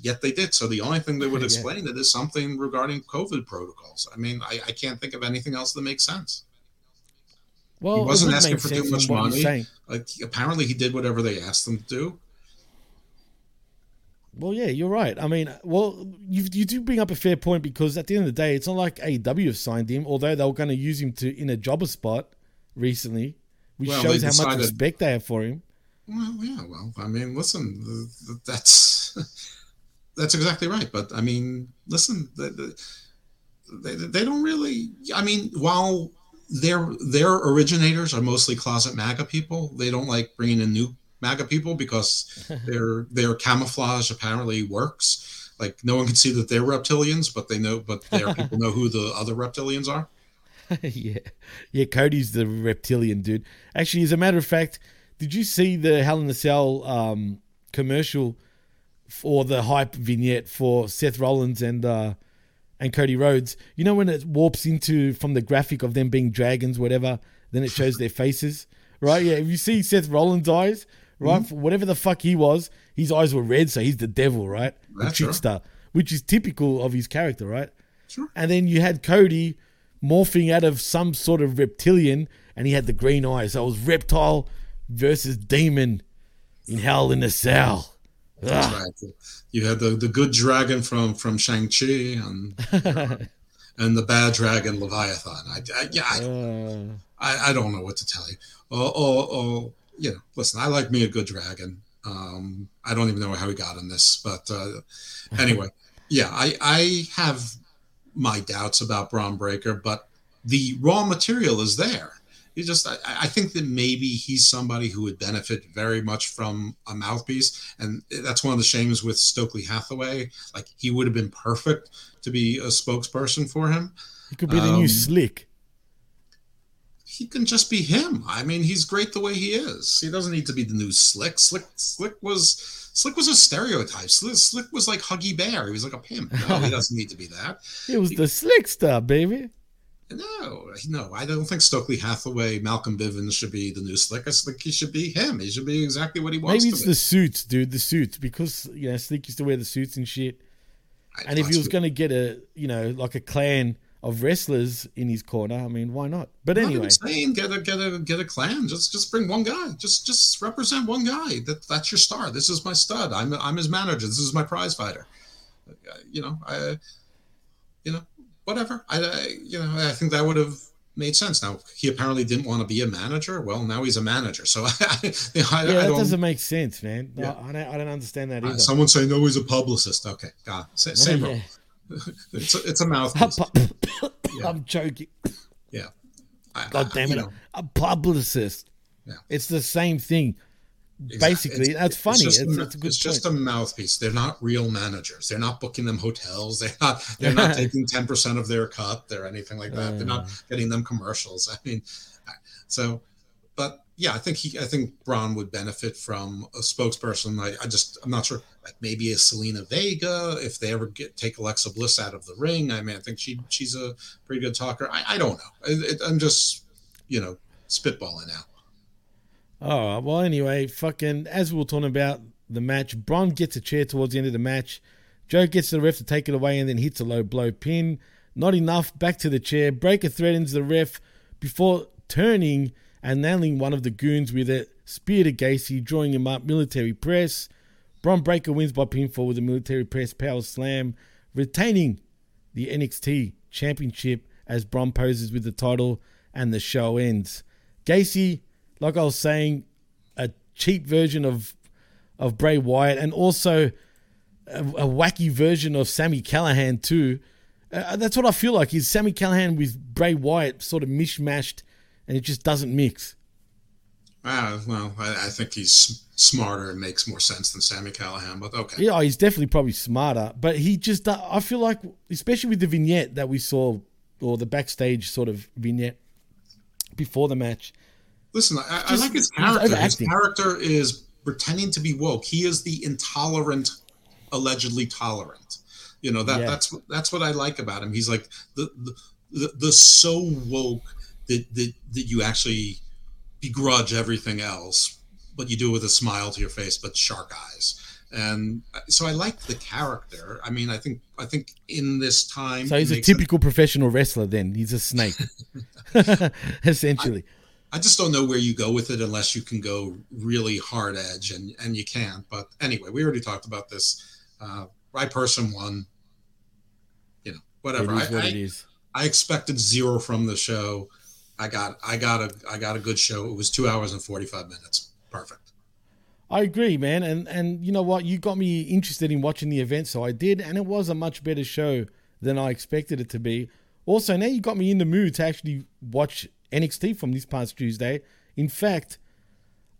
Yet they did. So the only thing they would Yeah. explain it is something regarding COVID protocols. I mean, I, I can't think of anything else that makes sense. Well, he wasn't asking for too much from what you're money. Like apparently he did whatever they asked him to do. Well, yeah, you're right. I mean, well, you you do bring up a fair point because at the end of the day, it's not like AEW have signed him, although they were going to use him to in a jobber spot recently, which Well, shows they how much respect they have for him. Well, yeah. Well, I mean, listen, th- th- that's that's exactly right. But I mean, listen, they, they, they don't really. I mean, while their their originators are mostly closet MAGA people, they don't like bringing in new MAGA people because their their camouflage apparently works. Like no one can see that they're reptilians, but they know, but their people know who the other reptilians are. yeah, yeah. Cody's the reptilian dude. Actually, as a matter of fact, did you see the Hell in the Cell um, commercial for the hype vignette for Seth Rollins and uh, and Cody Rhodes? You know when it warps into from the graphic of them being dragons, whatever, then it shows their faces, right? Yeah. If you see Seth Rollins' eyes, right, for whatever the fuck he was, his eyes were red, so he's the devil, right? The That's right. trickster, which is typical of his character, right? Sure. And then you had Cody morphing out of some sort of reptilian, and he had the green eyes. So it was reptile versus demon in Hell in the Cell. Right. You had the, the good dragon from from Shang Chi and and the bad dragon Leviathan. I, I yeah, I, Uh, I, I don't know what to tell you. Oh, oh, oh, you know, listen, I like me a good dragon. Um, I don't even know how he got in this, but uh, anyway, yeah, I I have my doubts about Bron Breakker, but the raw material is there. You just, I, I think that maybe he's somebody who would benefit very much from a mouthpiece, and that's one of the shames with Stokely Hathaway. Like he would have been perfect to be a spokesperson for him. he could be the new Um, Slick. He can just be him. I mean, he's great the way he is. He doesn't need to be the new Slick. Slick, Slick was Slick was a stereotype. Slick, Slick was like Huggy Bear. He was like a pimp. No, he doesn't need to be that. It was the Slick stuff, baby. No, no, I don't think Stokely Hathaway, Malcolm Bivens should be the new Slick. I think he should be him. He should be exactly what he wants Maybe to it's be. the suits, dude. The suits, because you know Slick used to wear the suits and shit. And if he was going to get a, you know, like a clan of wrestlers in his corner, I mean, why not? But I'm anyway, saying get a get a get a clan. Just just bring one guy. Just just represent one guy. That that's your star. This is my stud. I'm I'm his manager. This is my prize fighter. Uh, You know, I, you know, whatever. I, I you know I think that would have made sense. Now he apparently didn't want to be a manager. Well, now he's a manager. So I, you know, I, yeah, I that don't. doesn't make sense, man. Yeah. I, I don't, I don't understand that uh, either. someone say no, he's a publicist. Okay, God, Sa- same role. Yeah. it's a, it's a mouthpiece. I'm joking. Yeah. I- God damn it. know, a publicist. Yeah. It's the same thing. Exactly. Basically, It's- that's funny. It's, just it's, a, a good it's just a mouthpiece. They're not real managers. They're not booking them hotels. They're not. They're not taking ten percent of their cut or anything like that. They're not Uh. getting them commercials. I mean, so, but yeah, I think he, I think Bron would benefit from a spokesperson. I, I just, I'm not sure, like maybe a Zelina Vega if they ever get take Alexa Bliss out of the ring. I mean, I think she, she's a pretty good talker. I, I don't know. It, I'm just, you know, spitballing now. Oh, well, anyway, fucking, as we were talking about the match, Bron gets a chair towards the end of the match. Joe gets the ref to take it away and then hits a low blow pin. Not enough, back to the chair. Breakker threatens the ref before turning and nailing one of the goons with a spear to Gacy, drawing him up. Military press. Bron Breakker wins by pinfall with a military press power slam, retaining the NXT championship as Bron poses with the title and the show ends. Gacy, like I was saying, a cheap version of of Bray Wyatt and also a, a wacky version of Sami Callihan too. Uh, that's what I feel like. Is Sami Callihan with Bray Wyatt sort of mishmashed, and it just doesn't mix. Uh, well, I, I think he's smarter and makes more sense than Sami Callihan, but okay. Yeah, he's definitely probably smarter, but he just uh, I feel like, especially with the vignette that we saw or the backstage sort of vignette before the match. Listen, I, I like his character. His character is pretending to be woke. He is the intolerant, allegedly tolerant. You know that Yeah. that's what that's what I like about him. He's like the the, the, the so woke that, that that you actually begrudge everything else, but you do it with a smile to your face, but shark eyes. And so I like the character. I mean, I think I think in this time, So he's a typical professional wrestler. Then he's a snake, essentially. I just don't know where you go with it unless you can go really hard edge, and and you can't. But anyway, we already talked about this. Uh, right person won. You know, whatever. It is I, what I, it is. I expected zero from the show. I got I got a I got a good show. It was two hours and forty five minutes. Perfect. I agree, man, and and you know what? You got me interested in watching the event, so I did, and it was a much better show than I expected it to be. Also, now you got me in the mood to actually watch NXT from this past Tuesday. In fact,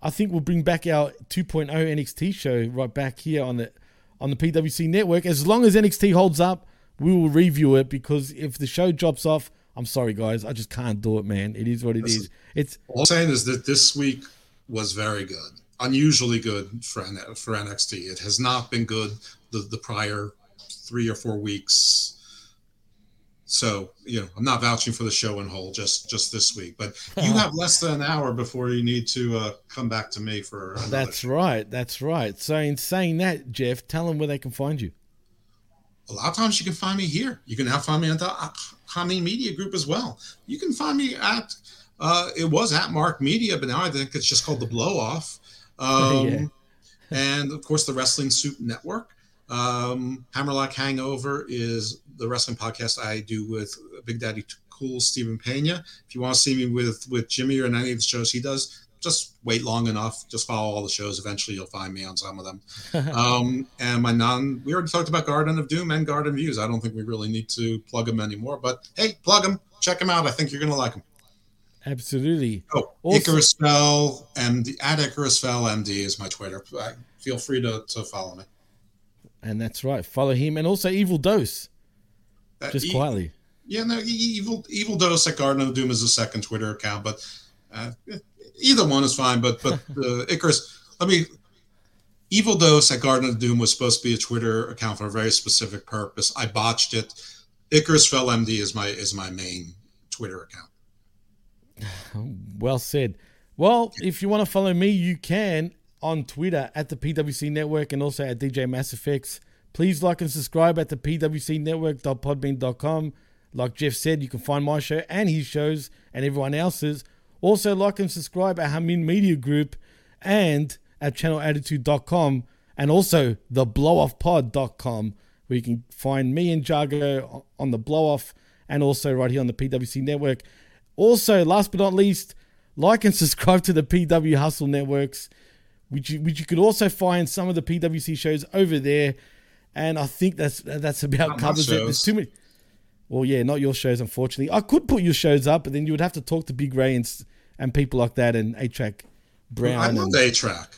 I think we'll bring back our 2.0 NXT show right back here on the on the PWC network. As long as NXT holds up, we will review it because if the show drops off, I'm sorry guys, I just can't do it, man. It is what it is. It's All I'm saying is that this week was very good, unusually good for for NXT. It has not been good the the prior three or four weeks. So you know, I'm not vouching for the show in whole just just this week, but you have less than an hour before you need to uh, come back to me for that's right, that's right. So in saying that, Jeff, tell them where they can find you. a lot of times you can find me here. You can now find me at the Hamin Media Group as well. You can find me at uh, it was at Mark Media, but now I think it's just called the Blow Off. Um, Yeah. And of course, the Wrestling Soup Network. Um, Hammerlock Hangover is the wrestling podcast I do with Big Daddy Cool Stephen Pena. If you want to see me with with Jimmy or any of the shows he does, just wait long enough. Just follow all the shows. Eventually, you'll find me on some of them. um, and my non, we already talked about Garden of Doom and Garden Views. I don't think we really need to plug them anymore. But hey, plug them. Check them out. I think you're gonna like them. Absolutely. Oh, Also- Icarus Fell MD at Icarus Fell MD is my Twitter. Feel free to, to follow me. And that's right. Follow him and also Evil Dose. Uh, Just e- quietly. Yeah, no, evil evil dose at Garden of Doom is a second Twitter account, but uh, either one is fine. But but uh, Icarus, let me. Evil dose at Garden of Doom was supposed to be a Twitter account for a very specific purpose. I botched it. Icarus Fell MD is my is my main Twitter account. Well said. Well, if you want to follow me, you can on Twitter at the PWC Network and also at DJ Mass Effects. Please like and subscribe at the pwcnetwork.podbean.com. Like Jeff said, you can find my show and his shows and everyone else's. Also, like and subscribe at Hamin Media Group and at channelattitude.com and also the blowoffpod.com where you can find me and Jargo on the blowoff and also right here on the PWC network. Also, last but not least, like and subscribe to the PW Hustle networks, which you, which you could also find some of the PWC shows over there. And I think that's that's about Not covers it. There's too many. Well, yeah, not your shows, unfortunately. I could put your shows up, but then you would have to talk to Big Ray and, and people like that and A Track Brown. I love A Track.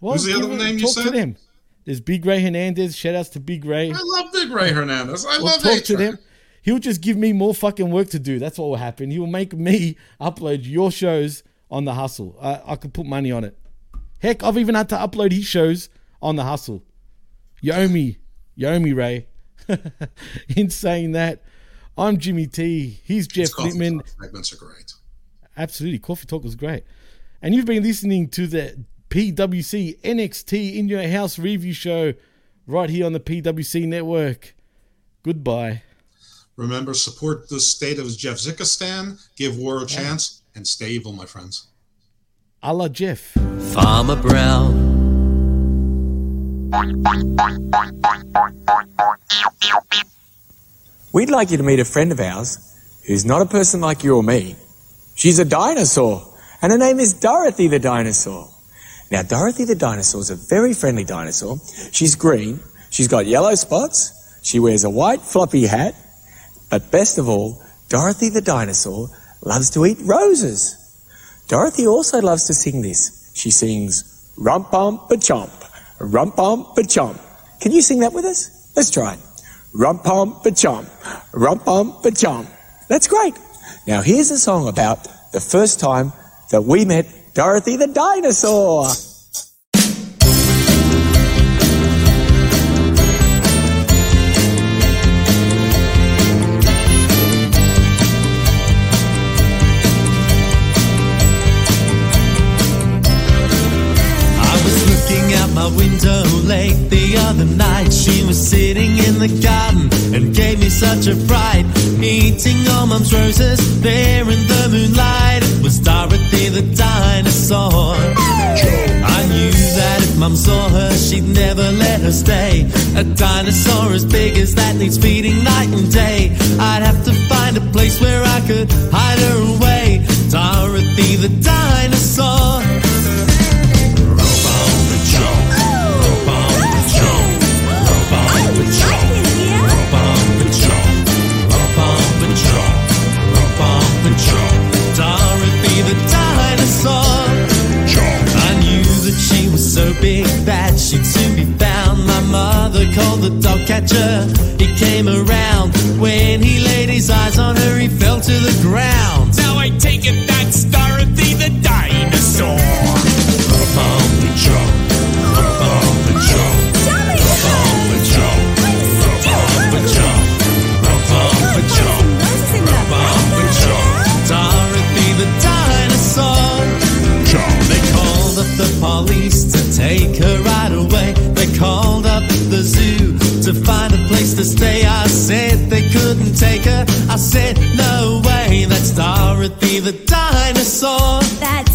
Who's the other it- name you talk to said? them. There's Big Ray Hernandez. Shout outs to Big Ray. I love Big Ray Hernandez. I We'll love talk A to them. He'll just give me more fucking work to do. That's what will happen. He will make me upload your shows on the hustle. I, I could put money on it. Heck, I've even had to upload his shows on the hustle. You owe me. You owe me, Ray. In saying that, I'm Jimmy T. He's Jeff Lippman. Segments are great. Absolutely. Coffee Talk was great. And you've been listening to the PWC NXT in your house review show right here on the PWC network. Goodbye. Remember, support the state of Jeff Jeffzikistan, give war a chance, and stay evil, my friends. A la Jeff. Farmer Brown. We'd like you to meet a friend of ours who's not a person like you or me. She's a dinosaur, and her name is Dorothy the dinosaur. Now, Dorothy the dinosaur is a very friendly dinosaur. She's green, she's got yellow spots, she wears a white floppy hat, but best of all, Dorothy the dinosaur loves to eat roses. Dorothy also loves to sing this. She sings Rump Bump a Chomp, Rump Bump a Chomp. Can you sing that with us? Let's try it. Rump Bump a Chomp, Rump Bump a Chomp. That's great. Now here's a song about the first time that we met Dorothy the dinosaur. I was looking out my window late the other night. She was sitting in the garden and gave me such a fright. Eating all mum's roses there in the moonlight. It was Dorothy the dinosaur. I knew that if mum saw her, she'd never let her stay. A dinosaur as big as that needs feeding night and day. I'd have to find a place where I could hide her away. Dorothy the dinosaur. Big that she'd soon be found. My mother called the dog catcher. He came around. When he laid his eyes on her, he fell to the ground. Now I take it that's Dorothy the dinosaur. Dorothy zoo to find a place to stay. I said they couldn't take her. I said no way. That's Dorothy the dinosaur. That's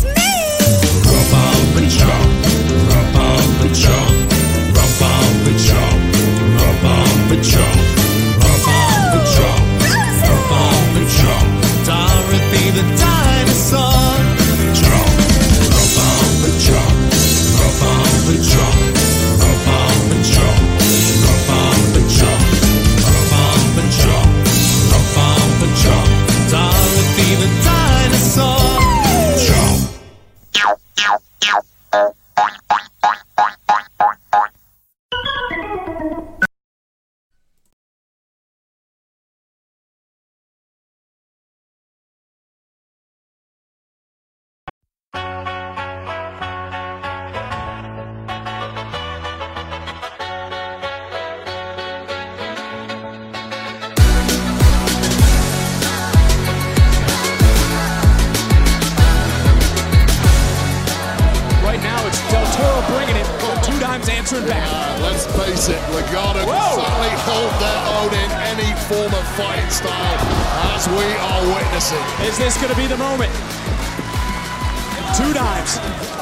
face it, Legado can certainly hold their own in any form of fighting style, as we are witnessing. Is this going to be the moment? Two dimes.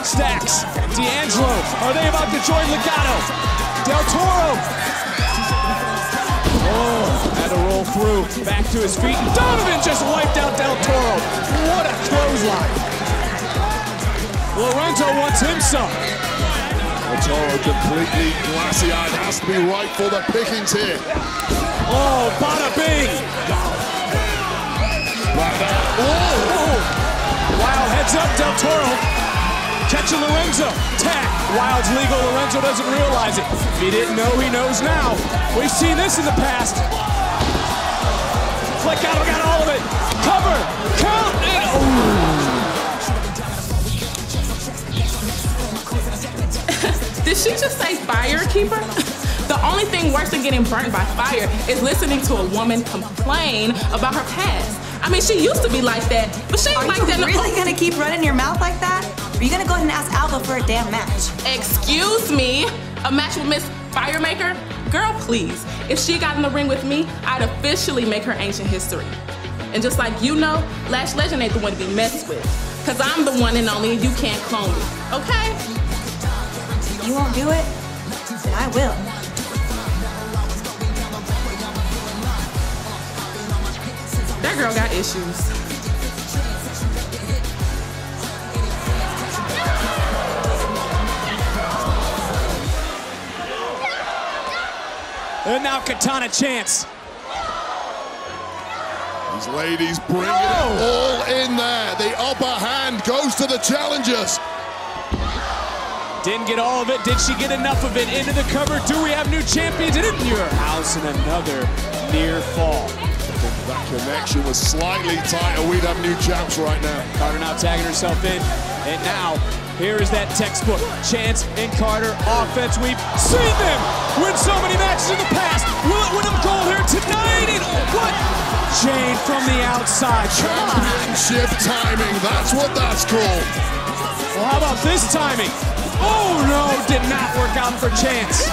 Stacks. D'Angelo. Are they about to join Legado? Del Toro. Oh, had to roll through. Back to his feet. Donovan just wiped out Del Toro. What a clothesline. Lorenzo wants him some. Toro completely glassy-eyed, has to be right for the pickings here. Oh, bada bing. Oh, oh. Wilde heads up, Del Toro. Catching Lorenzo. Tap. Wilde's legal. Lorenzo doesn't realize it. If he didn't know, he knows now. We've seen this in the past. Fleck out, got all of it. Cover. Count. Did she just say fire keeper? the only thing worse than getting burnt by fire is listening to a woman complain about her past. I mean, she used to be like that, but she ain't Are like you that no really gonna keep running your mouth like that? Are you gonna go ahead and ask Alba for a damn match? Excuse me? A match with Miss Firemaker? Girl, please. If she got in the ring with me, I'd officially make her ancient history. And just like you know, Lash Legend ain't the one to be messed with. Cause I'm the one and only and you can't clone me. Okay? You won't do it? Then I will. That girl got issues. And now Katana Chance. These ladies bring it all in there. The upper hand goes to the challengers. Didn't get all of it. Did she get enough of it? Into the cover. Do we have new champions in your house? And another near fall. That connection was slightly tighter. We'd have new champs right now. Carter now tagging herself in. And now, here is that textbook. Chance and Carter offense. We've seen them win so many matches in the past. Will it win them gold here tonight? And what? Jayne from the outside. Championship timing. That's what that's called. Well, how about this timing? Oh no, did not work out for Chance.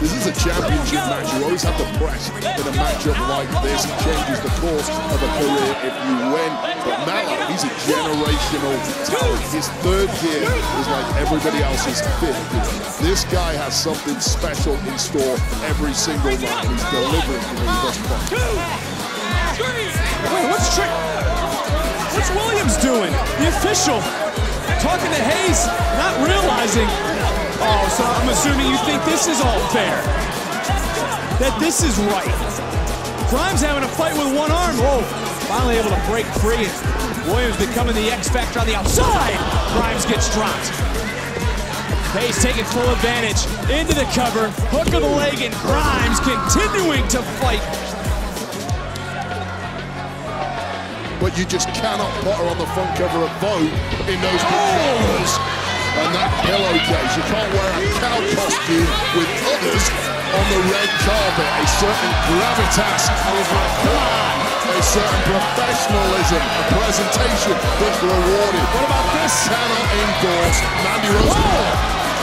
This is a championship match. You always have to press in a matchup like this. It changes the course of a career if you win. But Melo, he's a generational talent. His third year is like everybody else's fifth gear. This guy has something special in store every single night. He's delivering for me thus far. Wait, what's Trick? What's Williams doing? The official talking to Hayes, not realizing. Oh, so I'm assuming you think this is all fair. That this is right. Grimes having a fight with one arm. Whoa, finally able to break free. Williams becoming the X Factor on the outside. Grimes gets dropped. Hayes taking full advantage into the cover, hook of the leg, and Grimes continuing to fight But you just cannot put her on the front cover of Vogue in those pajamas and that pillowcase. You can't wear a cow costume with others on the red carpet. A certain gravitas. A certain professionalism, a presentation that's rewarded. What about this? Cannot endorse Mandy Rose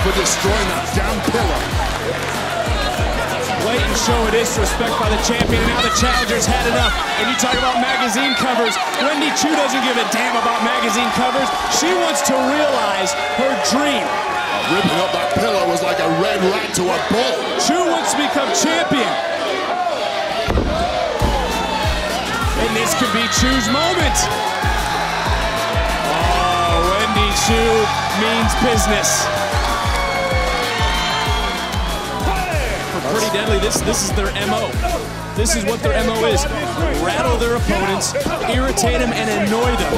for destroying that damn pillow. Blatant show of disrespect by the champion, and now the challenger's had enough. And you talk about magazine covers. Wendy Choo doesn't give a damn about magazine covers. She wants to realize her dream. Ripping up that pillow was like a red rat to a bull. Choo wants to become champion. And this could be Choo's moment. Oh, Wendy Choo means business. Pretty Deadly, this this is their MO. This is what their MO is. Rattle their opponents, irritate them, and annoy them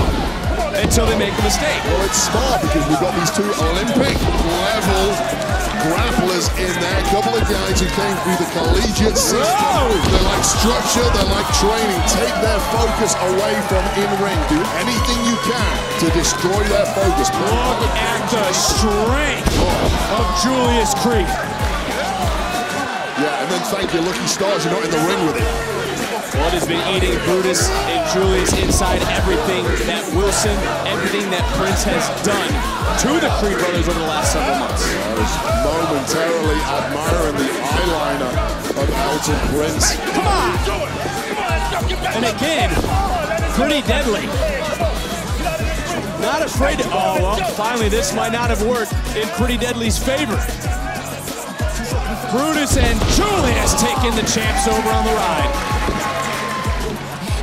until they make a mistake. Well, it's smart because we've got these two Olympic level grapplers in there. A couple of guys who came through the collegiate system. They like structure, they like training. Take their focus away from in-ring. Do anything you can to destroy their focus. Look at the strength of Julius Creed. Yeah, and then thank your lucky stars you're not in the ring with it. What has been eating Brutus and Julius inside everything that Wilson, everything that Prince has done to the Creed brothers over the last several months. I was momentarily admiring the eyeliner of Elton Prince. Come on! And again, pretty deadly. Not afraid to. Oh, well, finally, this might not have worked in Pretty Deadly's favor. Brutus and Julius taking the champs over on the ride.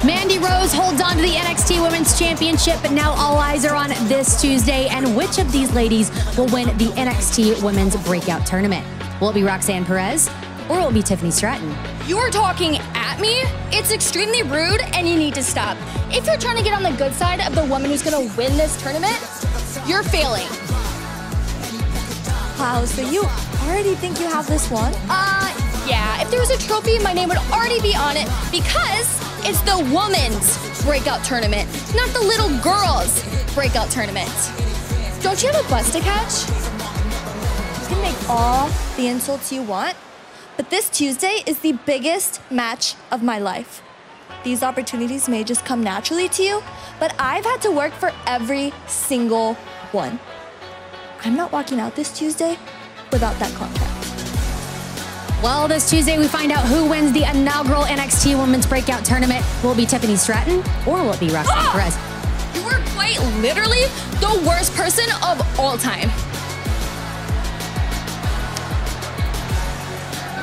Mandy Rose holds on to the NXT Women's Championship, but now all eyes are on this Tuesday. And which of these ladies will win the NXT Women's Breakout Tournament? Will it be Roxanne Perez or will it be Tiffany Stratton? You're talking at me? It's extremely rude and you need to stop. If you're trying to get on the good side of the woman who's gonna win this tournament, you're failing. Wow, so you already think you have this one? Uh, yeah. If there was a trophy, my name would already be on it because it's the woman's breakout tournament, not the little girls' breakout tournament. Don't you have a bus to catch? You can make all the insults you want, but this Tuesday is the biggest match of my life. These opportunities may just come naturally to you, but I've had to work for every single one. I'm not walking out this Tuesday without that contract. Well, this Tuesday we find out who wins the inaugural NXT Women's Breakout Tournament. Will it be Tiffany Stratton or will it be Roxanne ah! Perez? You were quite literally the worst person of all time.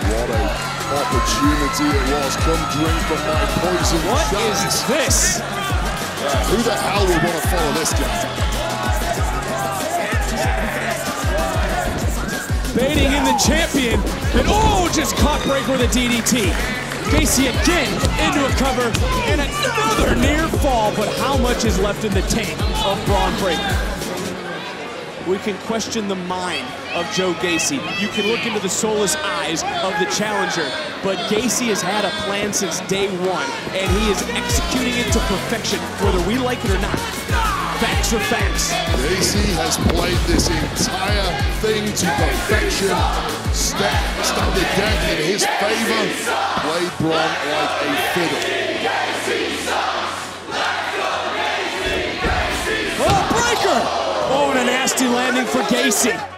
What a opportunity it was. Come drink from my poison What shot. is this? Who the hell would want to follow this guy? Baiting in the champion. And oh, just caught Breakker with a DDT. Gacy again into a cover and another near fall. But how much is left in the tank of Bron Breakker? We can question the mind of Joe Gacy. You can look into the soulless eyes of the challenger. But Gacy has had a plan since day one, and he is executing it to perfection, whether we like it or not. Are facts. Gacy has played this entire thing to perfection. Step, step the deck in his favor. Played Bron like a fiddle. Oh, Breakker! Oh, and a nasty landing for Gacy.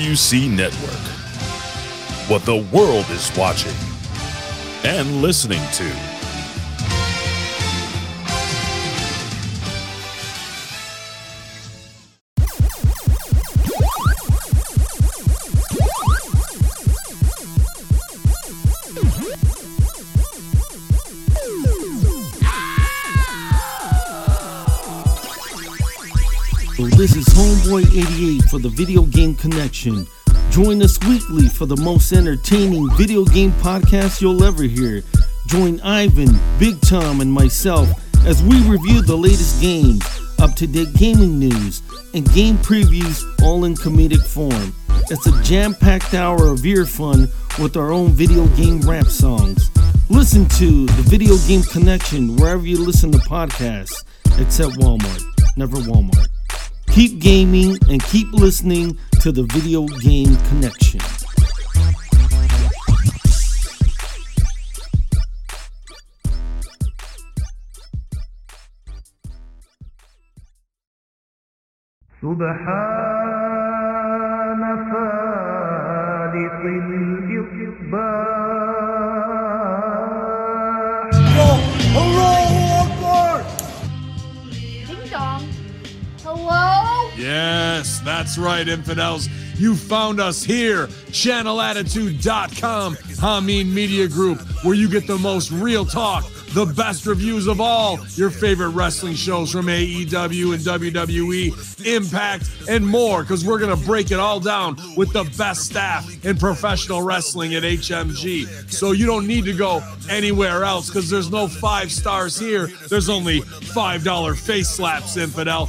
PWC Network. What the world is watching and listening to. This is Homeboy88 for the Video Game Connection. Join us weekly for the most entertaining video game podcast you'll ever hear. Join Ivan, Big Tom, and myself as we review the latest games, up to date gaming news, and game previews all in comedic form. It's a jam packed hour of ear fun with our own video game rap songs. Listen to the Video Game Connection wherever you listen to podcasts, except Walmart. Never Walmart. Keep gaming and keep listening to the Video Game Connection. سبحان فالق الإقبال Yes, that's right, infidels. You found us here, channelattitude.com, Hamin Media Group, where you get the most real talk, the best reviews of all your favorite wrestling shows from AEW and WWE, Impact, and more, because we're going to break it all down with the best staff in professional wrestling at HMG. So you don't need to go anywhere else, because there's no five stars here. There's only $5 face slaps, infidel.